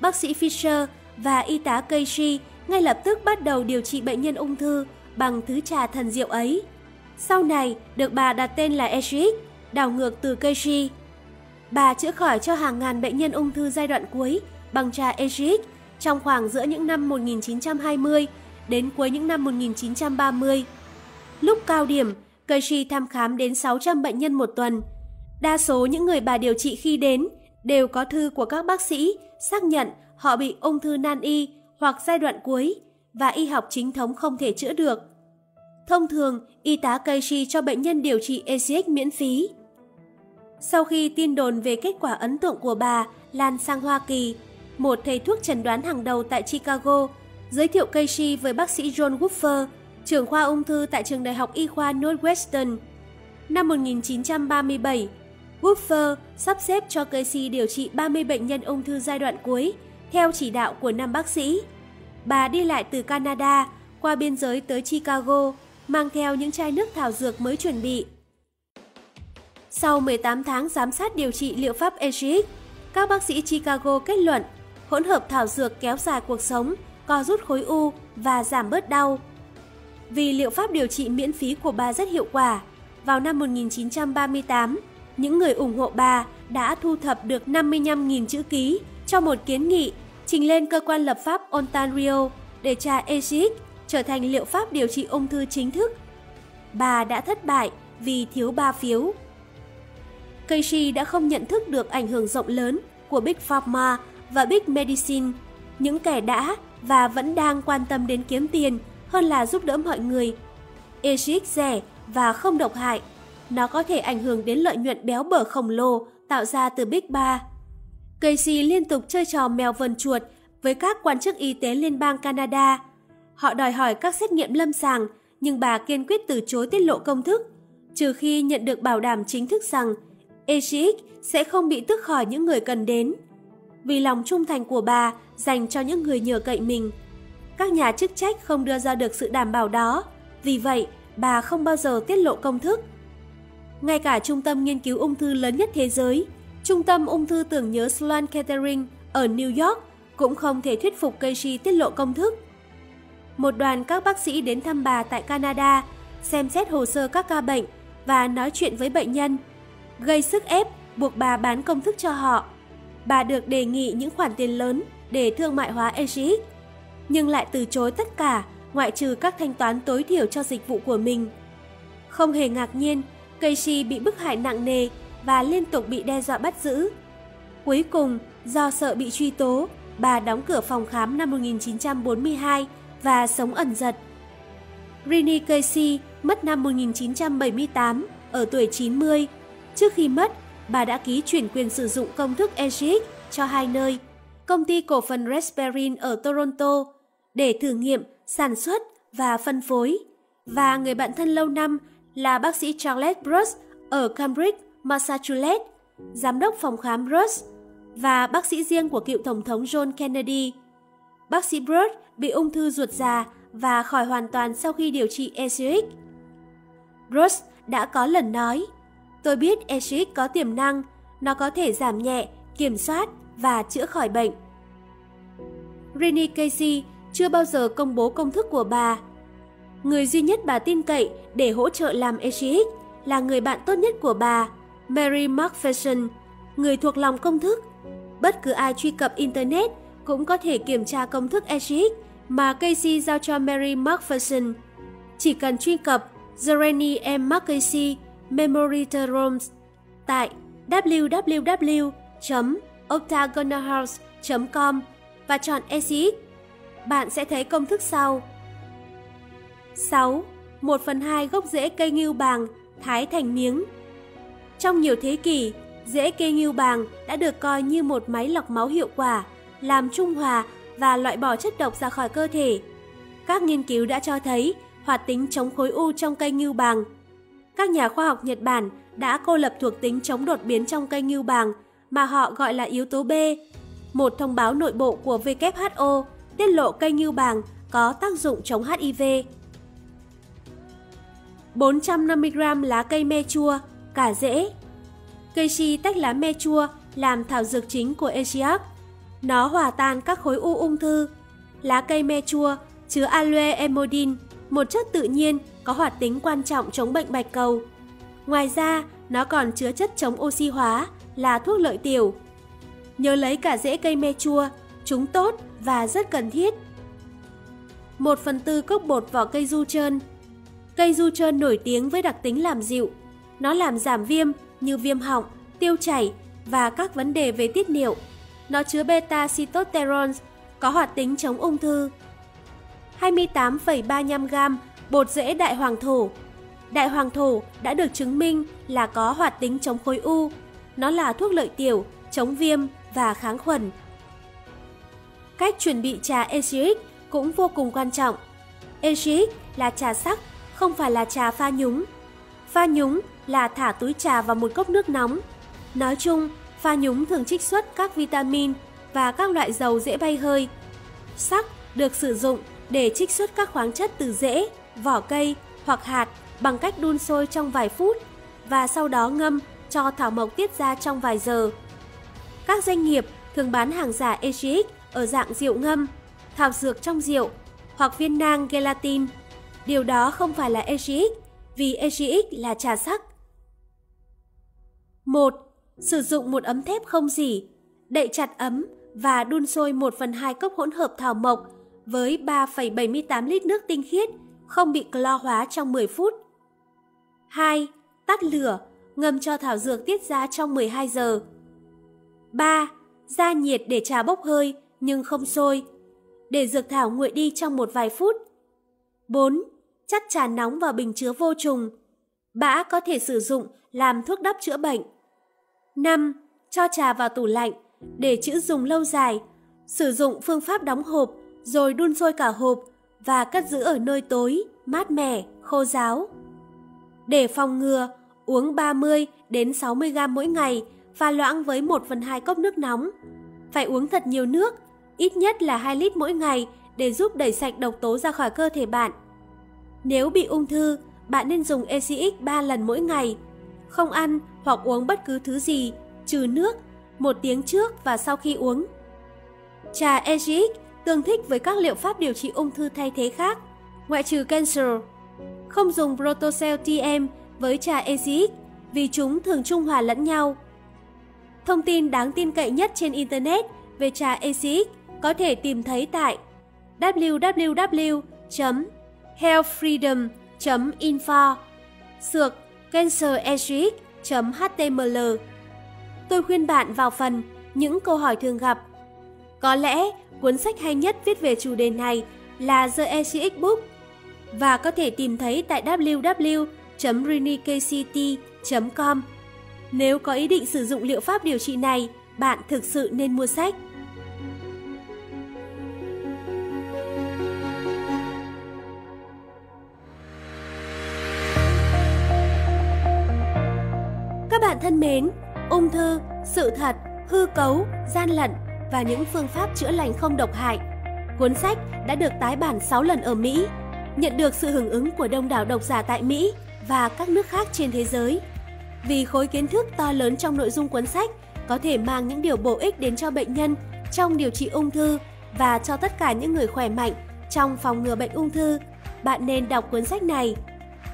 Bác sĩ Fisher và y tá Keishi ngay lập tức bắt đầu điều trị bệnh nhân ung thư bằng thứ trà thần diệu ấy. Sau này được bà đặt tên là Esric, đảo ngược từ Keishi. Bà chữa khỏi cho hàng ngàn bệnh nhân ung thư giai đoạn cuối bằng trà Esric trong khoảng giữa những năm 1920 đến cuối những năm 1930. Lúc cao điểm, Keishi thăm khám đến 600 bệnh nhân một tuần. Đa số những người bà điều trị khi đến đều có thư của các bác sĩ xác nhận họ bị ung thư nan y hoặc giai đoạn cuối và y học chính thống không thể chữa được. Thông thường, y tá Keishi cho bệnh nhân điều trị ACX miễn phí. Sau khi tin đồn về kết quả ấn tượng của bà lan sang Hoa Kỳ, một thầy thuốc chẩn đoán hàng đầu tại Chicago giới thiệu Keishi với bác sĩ John Woofer, trưởng khoa ung thư tại trường đại học y khoa Northwestern. Năm 1937, Woofer sắp xếp cho Casey điều trị 30 bệnh nhân ung thư giai đoạn cuối, theo chỉ đạo của năm bác sĩ. Bà đi lại từ Canada, qua biên giới tới Chicago, mang theo những chai nước thảo dược mới chuẩn bị. Sau 18 tháng giám sát điều trị liệu pháp EGX, các bác sĩ Chicago kết luận hỗn hợp thảo dược kéo dài cuộc sống, co rút khối u và giảm bớt đau. Vì liệu pháp điều trị miễn phí của bà rất hiệu quả, vào năm 1938, những người ủng hộ bà đã thu thập được 55.000 chữ ký cho một kiến nghị trình lên cơ quan lập pháp Ontario để trà ASIC trở thành liệu pháp điều trị ung thư chính thức. Bà đã thất bại vì thiếu ba phiếu. Casey đã không nhận thức được ảnh hưởng rộng lớn của Big Pharma và Big Medicine, những kẻ đã và vẫn đang quan tâm đến kiếm tiền hơn là giúp đỡ mọi người. ASIC rẻ và không độc hại nó có thể ảnh hưởng đến lợi nhuận béo bở khổng lồ tạo ra từ Big Ba. Casey liên tục chơi trò mèo vần chuột với các quan chức y tế liên bang Canada. Họ đòi hỏi các xét nghiệm lâm sàng, nhưng bà kiên quyết từ chối tiết lộ công thức, trừ khi nhận được bảo đảm chính thức rằng AGX sẽ không bị tức khỏi những người cần đến. Vì lòng trung thành của bà dành cho những người nhờ cậy mình, các nhà chức trách không đưa ra được sự đảm bảo đó. Vì vậy, bà không bao giờ tiết lộ công thức. Ngay cả trung tâm nghiên cứu ung thư lớn nhất thế giới, trung tâm ung thư tưởng nhớ Sloan Kettering ở New York cũng không thể thuyết phục Casey tiết lộ công thức. Một đoàn các bác sĩ đến thăm bà tại Canada, xem xét hồ sơ các ca bệnh và nói chuyện với bệnh nhân, gây sức ép buộc bà bán công thức cho họ. Bà được đề nghị những khoản tiền lớn để thương mại hóa AGX, nhưng lại từ chối tất cả ngoại trừ các thanh toán tối thiểu cho dịch vụ của mình. Không hề ngạc nhiên Casey bị bức hại nặng nề và liên tục bị đe dọa bắt giữ. Cuối cùng, do sợ bị truy tố, bà đóng cửa phòng khám năm 1942 và sống ẩn giật. Rini Casey mất năm 1978 ở tuổi 90. Trước khi mất, bà đã ký chuyển quyền sử dụng công thức EGX cho hai nơi, công ty cổ phần Resperin ở Toronto, để thử nghiệm, sản xuất và phân phối. Và người bạn thân lâu năm là bác sĩ Charles Bruce ở Cambridge, Massachusetts, giám đốc phòng khám Bruce và bác sĩ riêng của cựu Tổng thống John Kennedy. Bác sĩ Bruce bị ung thư ruột già và khỏi hoàn toàn sau khi điều trị Esric. Bruce đã có lần nói, tôi biết Esric có tiềm năng, nó có thể giảm nhẹ, kiểm soát và chữa khỏi bệnh. Rini Casey chưa bao giờ công bố công thức của bà Người duy nhất bà tin cậy để hỗ trợ làm AGX là người bạn tốt nhất của bà, Mary McPherson, người thuộc lòng công thức. Bất cứ ai truy cập Internet cũng có thể kiểm tra công thức SGX mà Casey giao cho Mary McPherson. Chỉ cần truy cập Jeremy M. McCasey Memoritoroms tại www.octagonalhouse.com và chọn SGX, bạn sẽ thấy công thức sau. 6. 1 phần 2 gốc rễ cây ngưu bàng thái thành miếng. Trong nhiều thế kỷ, rễ cây ngưu bàng đã được coi như một máy lọc máu hiệu quả, làm trung hòa và loại bỏ chất độc ra khỏi cơ thể. Các nghiên cứu đã cho thấy hoạt tính chống khối u trong cây ngưu bàng. Các nhà khoa học Nhật Bản đã cô lập thuộc tính chống đột biến trong cây ngưu bàng mà họ gọi là yếu tố B. Một thông báo nội bộ của WHO tiết lộ cây ngưu bàng có tác dụng chống HIV. 450g lá cây me chua, cả rễ. Cây chi tách lá me chua làm thảo dược chính của Asiac. Nó hòa tan các khối u ung thư. Lá cây me chua chứa aloe emodin, một chất tự nhiên có hoạt tính quan trọng chống bệnh bạch cầu. Ngoài ra, nó còn chứa chất chống oxy hóa là thuốc lợi tiểu. Nhớ lấy cả rễ cây me chua, chúng tốt và rất cần thiết. 1 phần tư cốc bột vỏ cây du trơn Cây du trơn nổi tiếng với đặc tính làm dịu. Nó làm giảm viêm như viêm họng, tiêu chảy và các vấn đề về tiết niệu. Nó chứa beta sitosterol có hoạt tính chống ung thư. 28,35 g bột rễ đại hoàng thổ. Đại hoàng thổ đã được chứng minh là có hoạt tính chống khối u. Nó là thuốc lợi tiểu, chống viêm và kháng khuẩn. Cách chuẩn bị trà Egeric cũng vô cùng quan trọng. Egeric là trà sắc, không phải là trà pha nhúng. Pha nhúng là thả túi trà vào một cốc nước nóng. Nói chung, pha nhúng thường trích xuất các vitamin và các loại dầu dễ bay hơi. Sắc được sử dụng để trích xuất các khoáng chất từ rễ, vỏ cây hoặc hạt bằng cách đun sôi trong vài phút và sau đó ngâm cho thảo mộc tiết ra trong vài giờ. Các doanh nghiệp thường bán hàng giả EGX ở dạng rượu ngâm, thảo dược trong rượu hoặc viên nang gelatin. Điều đó không phải là EGX vì EGX là trà sắc. 1. Sử dụng một ấm thép không dỉ, đậy chặt ấm và đun sôi 1 phần 2 cốc hỗn hợp thảo mộc với 3,78 lít nước tinh khiết không bị clo hóa trong 10 phút. 2. Tắt lửa, ngâm cho thảo dược tiết ra trong 12 giờ. 3. Ra nhiệt để trà bốc hơi nhưng không sôi. Để dược thảo nguội đi trong một vài phút. 4. Chắt trà nóng vào bình chứa vô trùng. Bã có thể sử dụng làm thuốc đắp chữa bệnh. 5. Cho trà vào tủ lạnh để chữ dùng lâu dài. Sử dụng phương pháp đóng hộp rồi đun sôi cả hộp và cất giữ ở nơi tối, mát mẻ, khô ráo. Để phòng ngừa, uống 30 đến 60 gram mỗi ngày, pha loãng với 1 phần 2 cốc nước nóng. Phải uống thật nhiều nước, ít nhất là 2 lít mỗi ngày để giúp đẩy sạch độc tố ra khỏi cơ thể bạn. Nếu bị ung thư, bạn nên dùng ECX 3 lần mỗi ngày. Không ăn hoặc uống bất cứ thứ gì, trừ nước, một tiếng trước và sau khi uống. Trà ECX tương thích với các liệu pháp điều trị ung thư thay thế khác, ngoại trừ cancer. Không dùng Protocell TM với trà ECX vì chúng thường trung hòa lẫn nhau. Thông tin đáng tin cậy nhất trên Internet về trà ECX có thể tìm thấy tại www.healthfreedom.info Sược canceresx.html Tôi khuyên bạn vào phần những câu hỏi thường gặp. Có lẽ Cuốn sách hay nhất viết về chủ đề này là The ACX Book và có thể tìm thấy tại www.rinikct.com. Nếu có ý định sử dụng liệu pháp điều trị này, bạn thực sự nên mua sách. Các bạn thân mến, ung thư, sự thật, hư cấu, gian lận và những phương pháp chữa lành không độc hại. Cuốn sách đã được tái bản 6 lần ở Mỹ, nhận được sự hưởng ứng của đông đảo độc giả tại Mỹ và các nước khác trên thế giới. Vì khối kiến thức to lớn trong nội dung cuốn sách có thể mang những điều bổ ích đến cho bệnh nhân trong điều trị ung thư và cho tất cả những người khỏe mạnh trong phòng ngừa bệnh ung thư, bạn nên đọc cuốn sách này.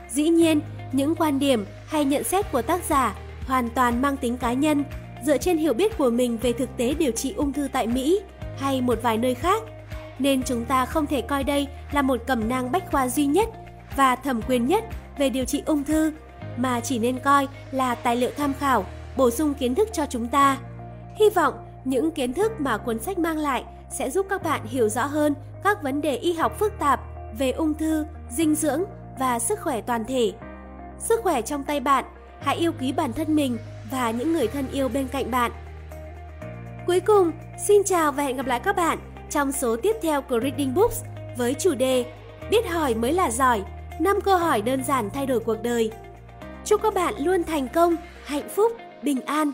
Dĩ nhiên, những quan điểm hay nhận xét của tác giả hoàn toàn mang tính cá nhân dựa trên hiểu biết của mình về thực tế điều trị ung thư tại Mỹ hay một vài nơi khác. Nên chúng ta không thể coi đây là một cẩm nang bách khoa duy nhất và thẩm quyền nhất về điều trị ung thư, mà chỉ nên coi là tài liệu tham khảo, bổ sung kiến thức cho chúng ta. Hy vọng những kiến thức mà cuốn sách mang lại sẽ giúp các bạn hiểu rõ hơn các vấn đề y học phức tạp về ung thư, dinh dưỡng và sức khỏe toàn thể. Sức khỏe trong tay bạn, hãy yêu quý bản thân mình và những người thân yêu bên cạnh bạn. Cuối cùng, xin chào và hẹn gặp lại các bạn trong số tiếp theo của Reading Books với chủ đề Biết hỏi mới là giỏi, 5 câu hỏi đơn giản thay đổi cuộc đời. Chúc các bạn luôn thành công, hạnh phúc, bình an